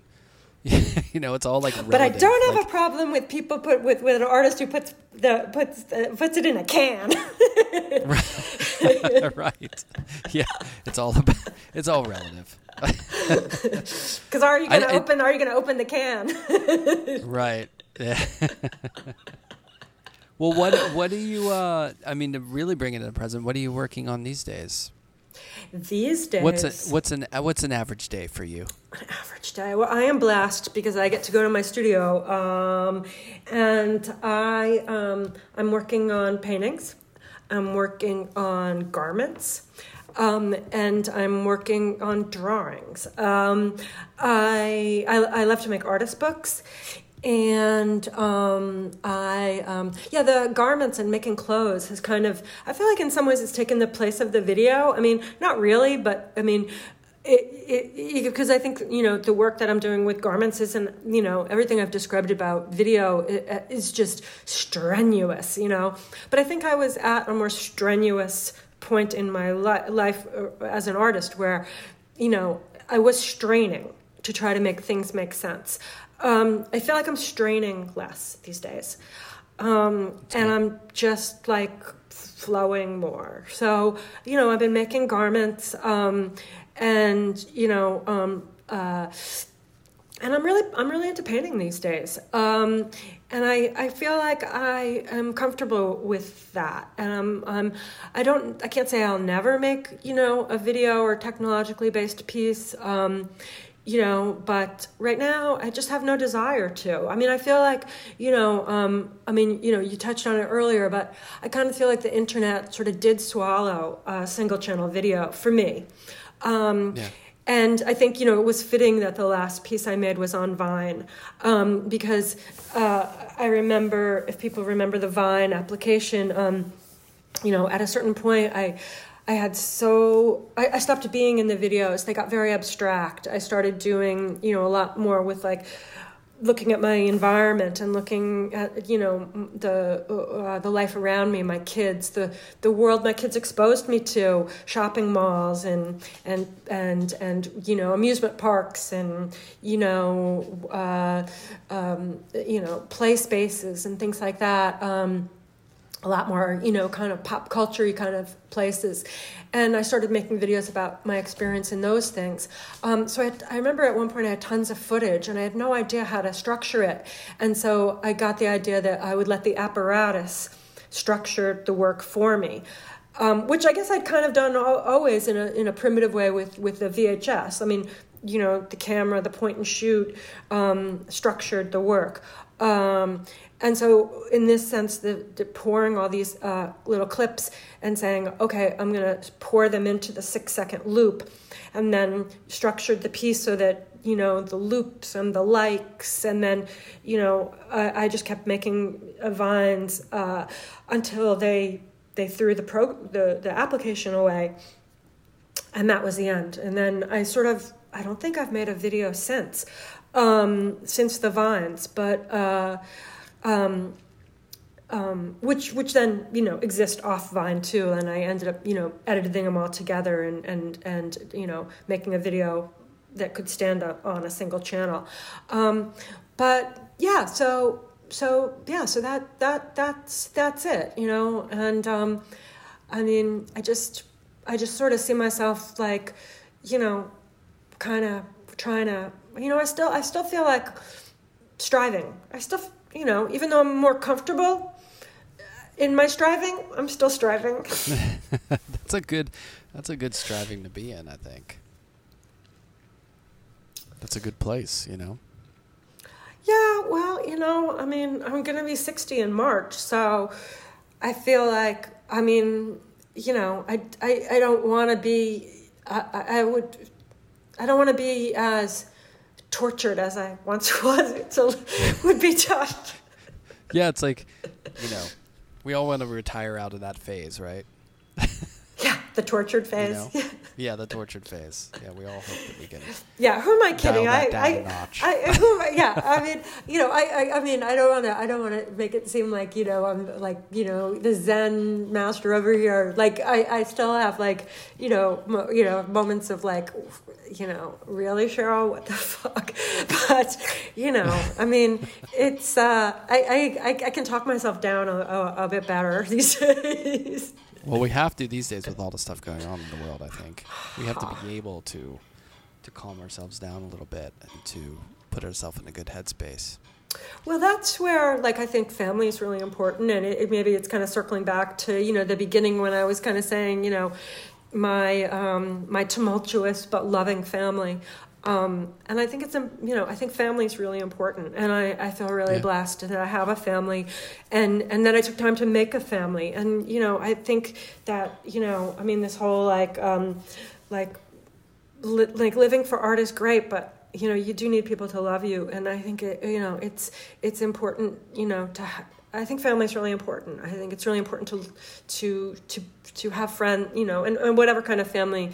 you know, it's all like. Relative. But I don't have like, a problem with people put with with an artist who puts the puts uh, puts it in a can. right. Yeah, it's all about, it's all relative. Because are you going to open? Are you going to open the can? right. Yeah. well, what what do you? Uh, I mean, to really bring it to the present, what are you working on these days? These days, what's a, what's an uh, what's an average day for you? An average day. Well, I am blessed because I get to go to my studio, um, and I um, I'm working on paintings. I'm working on garments. Um, and I'm working on drawings. Um, I, I, I love to make artist books, and um, I um, yeah the garments and making clothes has kind of I feel like in some ways it's taken the place of the video. I mean, not really, but I mean. Because I think you know the work that I'm doing with garments isn't you know everything I've described about video is just strenuous you know, but I think I was at a more strenuous point in my li- life uh, as an artist where, you know, I was straining to try to make things make sense. Um, I feel like I'm straining less these days. Um, and I'm just like flowing more. So, you know, I've been making garments um, and, you know, um, uh, and I'm really I'm really into painting these days. Um, and I, I feel like I am comfortable with that. And I'm, I'm I don't I can't say I'll never make you know a video or technologically based piece. You know, but right now I just have no desire to. I mean, I feel like, you know, um, I mean, you know, you touched on it earlier, but I kind of feel like the internet sort of did swallow a single channel video for me. Um, yeah and I think you know it was fitting that the last piece I made was on Vine um, because uh, I remember if people remember the Vine application, um, you know, at a certain point I. I had so I, I stopped being in the videos. They got very abstract. I started doing, you know, a lot more with like looking at my environment and looking at you know the uh, the life around me my kids the the world my kids exposed me to shopping malls and and and and you know amusement parks and you know uh, um, you know play spaces and things like that um, a lot more, you know, kind of pop culture kind of places. And I started making videos about my experience in those things. Um, so I, I remember at one point I had tons of footage and I had no idea how to structure it. And so I got the idea that I would let the apparatus structure the work for me. Um, which I guess I'd kind of done always in a in a primitive way with with the VHS. I mean, you know the camera, the point and shoot um, structured the work. Um, and so, in this sense, the, the pouring all these uh, little clips and saying, okay, I'm going to pour them into the six second loop, and then structured the piece so that you know the loops and the likes. And then you know i, I just kept making uh, vines uh, until they they threw the pro the, the application away. And that was the end. And then i sort of i don't think i've made a video since um, since the vines. But uh, um, um, which which then you know exist off Vine too, and I ended up you know editing them all together and and and you know making a video that could stand up on a single channel. Um, but yeah, so so yeah, so that that that's that's it, you know. And um, I mean, I just I just sort of see myself like, you know, kind of trying to, you know, I still I still feel like striving. I still, you know, even though I'm more comfortable uh, in my striving, I'm still striving. that's a good that's a good striving to be in, I think. That's a good place, you know. Yeah, well, you know, I mean, I'm going to be 60 in March, so I feel like, I mean, you know, I, I, I don't want to be, I, I would, I don't want to be as tortured as I once was. it's It would be tough. Yeah, it's like, you know, we all want to retire out of that phase, right? yeah, the tortured phase. You know? Yeah, the tortured phase. Yeah, we all hope that we can. Yeah, who am I kidding? I, I, I, who, yeah, I mean, you know, I, I, I mean, I don't want to, I don't want to make it seem like, you know, I'm like, you know, the Zen master over here. Like, I, I still have like, you know, mo- you know, moments of like, you know, really, Cheryl, what the fuck? But, you know, I mean, it's, uh, I, I, I can talk myself down a, a, a bit better these days. Well, we have to these days with all the stuff going on in the world. I think we have to be able to to calm ourselves down a little bit and to put ourselves in a good headspace. Well, that's where, like, I think family is really important, and it, it, maybe it's kind of circling back to you know the beginning when I was kind of saying, you know, my um, my tumultuous but loving family. Um, and I think it's, you know, I think family is really important. And I, I feel really yeah. blessed that I have a family and, and that I took time to make a family. And, you know, I think that, you know, I mean, this whole like, um, like, li- like living for art is great, but you know, you do need people to love you. And I think it, you know, it's, it's important, you know, to, ha- I think family is really important. I think it's really important to, to, to, to have friend, you know, and, and whatever kind of family,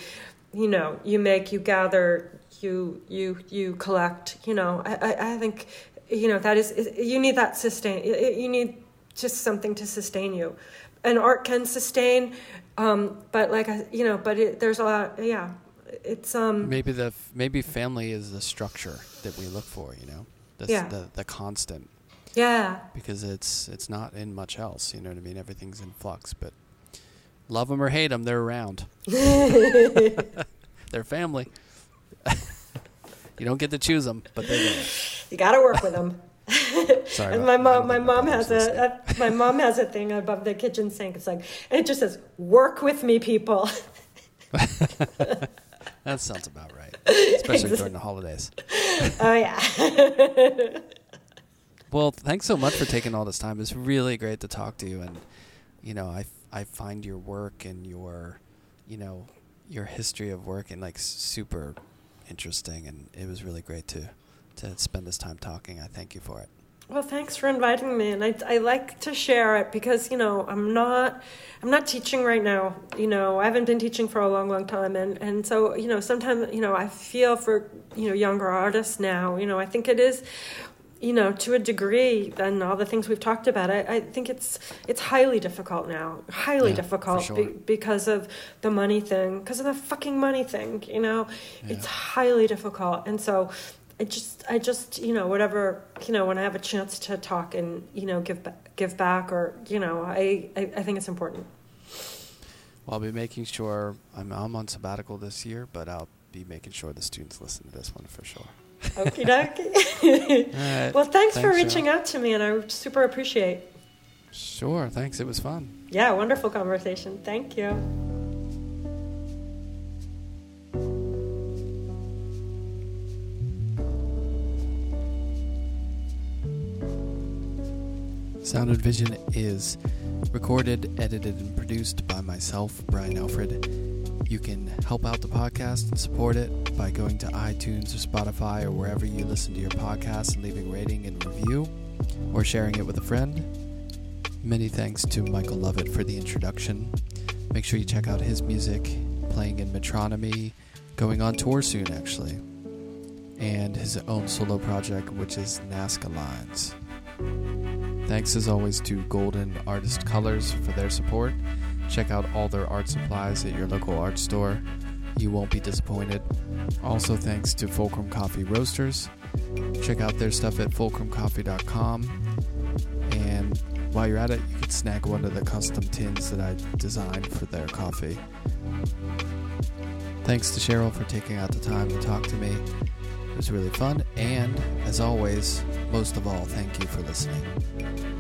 you know, you make, you gather, you you you collect you know. I i, I think you know that is you need that sustain you need just something to sustain you. And art can sustain um but like you know but it, there's a lot yeah. It's um maybe the maybe family is the structure that we look for you know? The yeah. the, the constant. Yeah. Because it's it's not in much else you know what i mean? Everything's in flux but love them or hate them they're around. They're family you don't get to choose them, but they're there. You got to work with them. Sorry. and my mom, my mom has a, a, my mom has a thing above the kitchen sink. It's like, and it just says, "Work with me, people." that sounds about right, especially during the holidays. Oh yeah. well, thanks so much for taking all this time. It's really great to talk to you, and you know, I I find your work and your, you know, your history of work and like super interesting, and it was really great to to spend this time talking. I thank you for it. Well, thanks for inviting me, and I, I like to share it because you know I'm not I'm not teaching right now. You know I haven't been teaching for a long, long time, and and so you know sometimes you know I feel for you know younger artists now. You know I think it is you know, to a degree, and all the things we've talked about, I, I think it's it's highly difficult now, highly yeah, difficult sure. be, because of the money thing, because of the fucking money thing. You know, yeah. it's highly difficult, and so I just I just you know whatever you know when I have a chance to talk and you know give give back or you know I I, I think it's important. Well, I'll be making sure I'm I'm on sabbatical this year, but I'll be making sure the students listen to this one for sure. Okie dokie. right. Well, thanks, thanks for reaching out to me, and I super appreciate. Sure. Thanks. It was fun. Yeah, wonderful conversation. Thank you. Sound and Vision is recorded, edited, and produced by myself, Brian Alfred. You can help out the podcast and support it by going to iTunes or Spotify or wherever you listen to your podcast and leaving rating and review or sharing it with a friend. Many thanks to Michael Lovett for the introduction. Make sure you check out his music, playing in Metronomy, going on tour soon actually, and his own solo project, which is NZCA Lines. Thanks as always to Golden Artist Colors for their support. Check out all their art supplies at your local art store. You won't be disappointed. Also, thanks to Fulcrum Coffee Roasters. Check out their stuff at fulcrumcoffee.com. And while you're at it, you can snag one of the custom tins that I designed for their coffee. Thanks to Cheryl for taking out the time to talk to me. It was really fun. And as always, most of all, thank you for listening.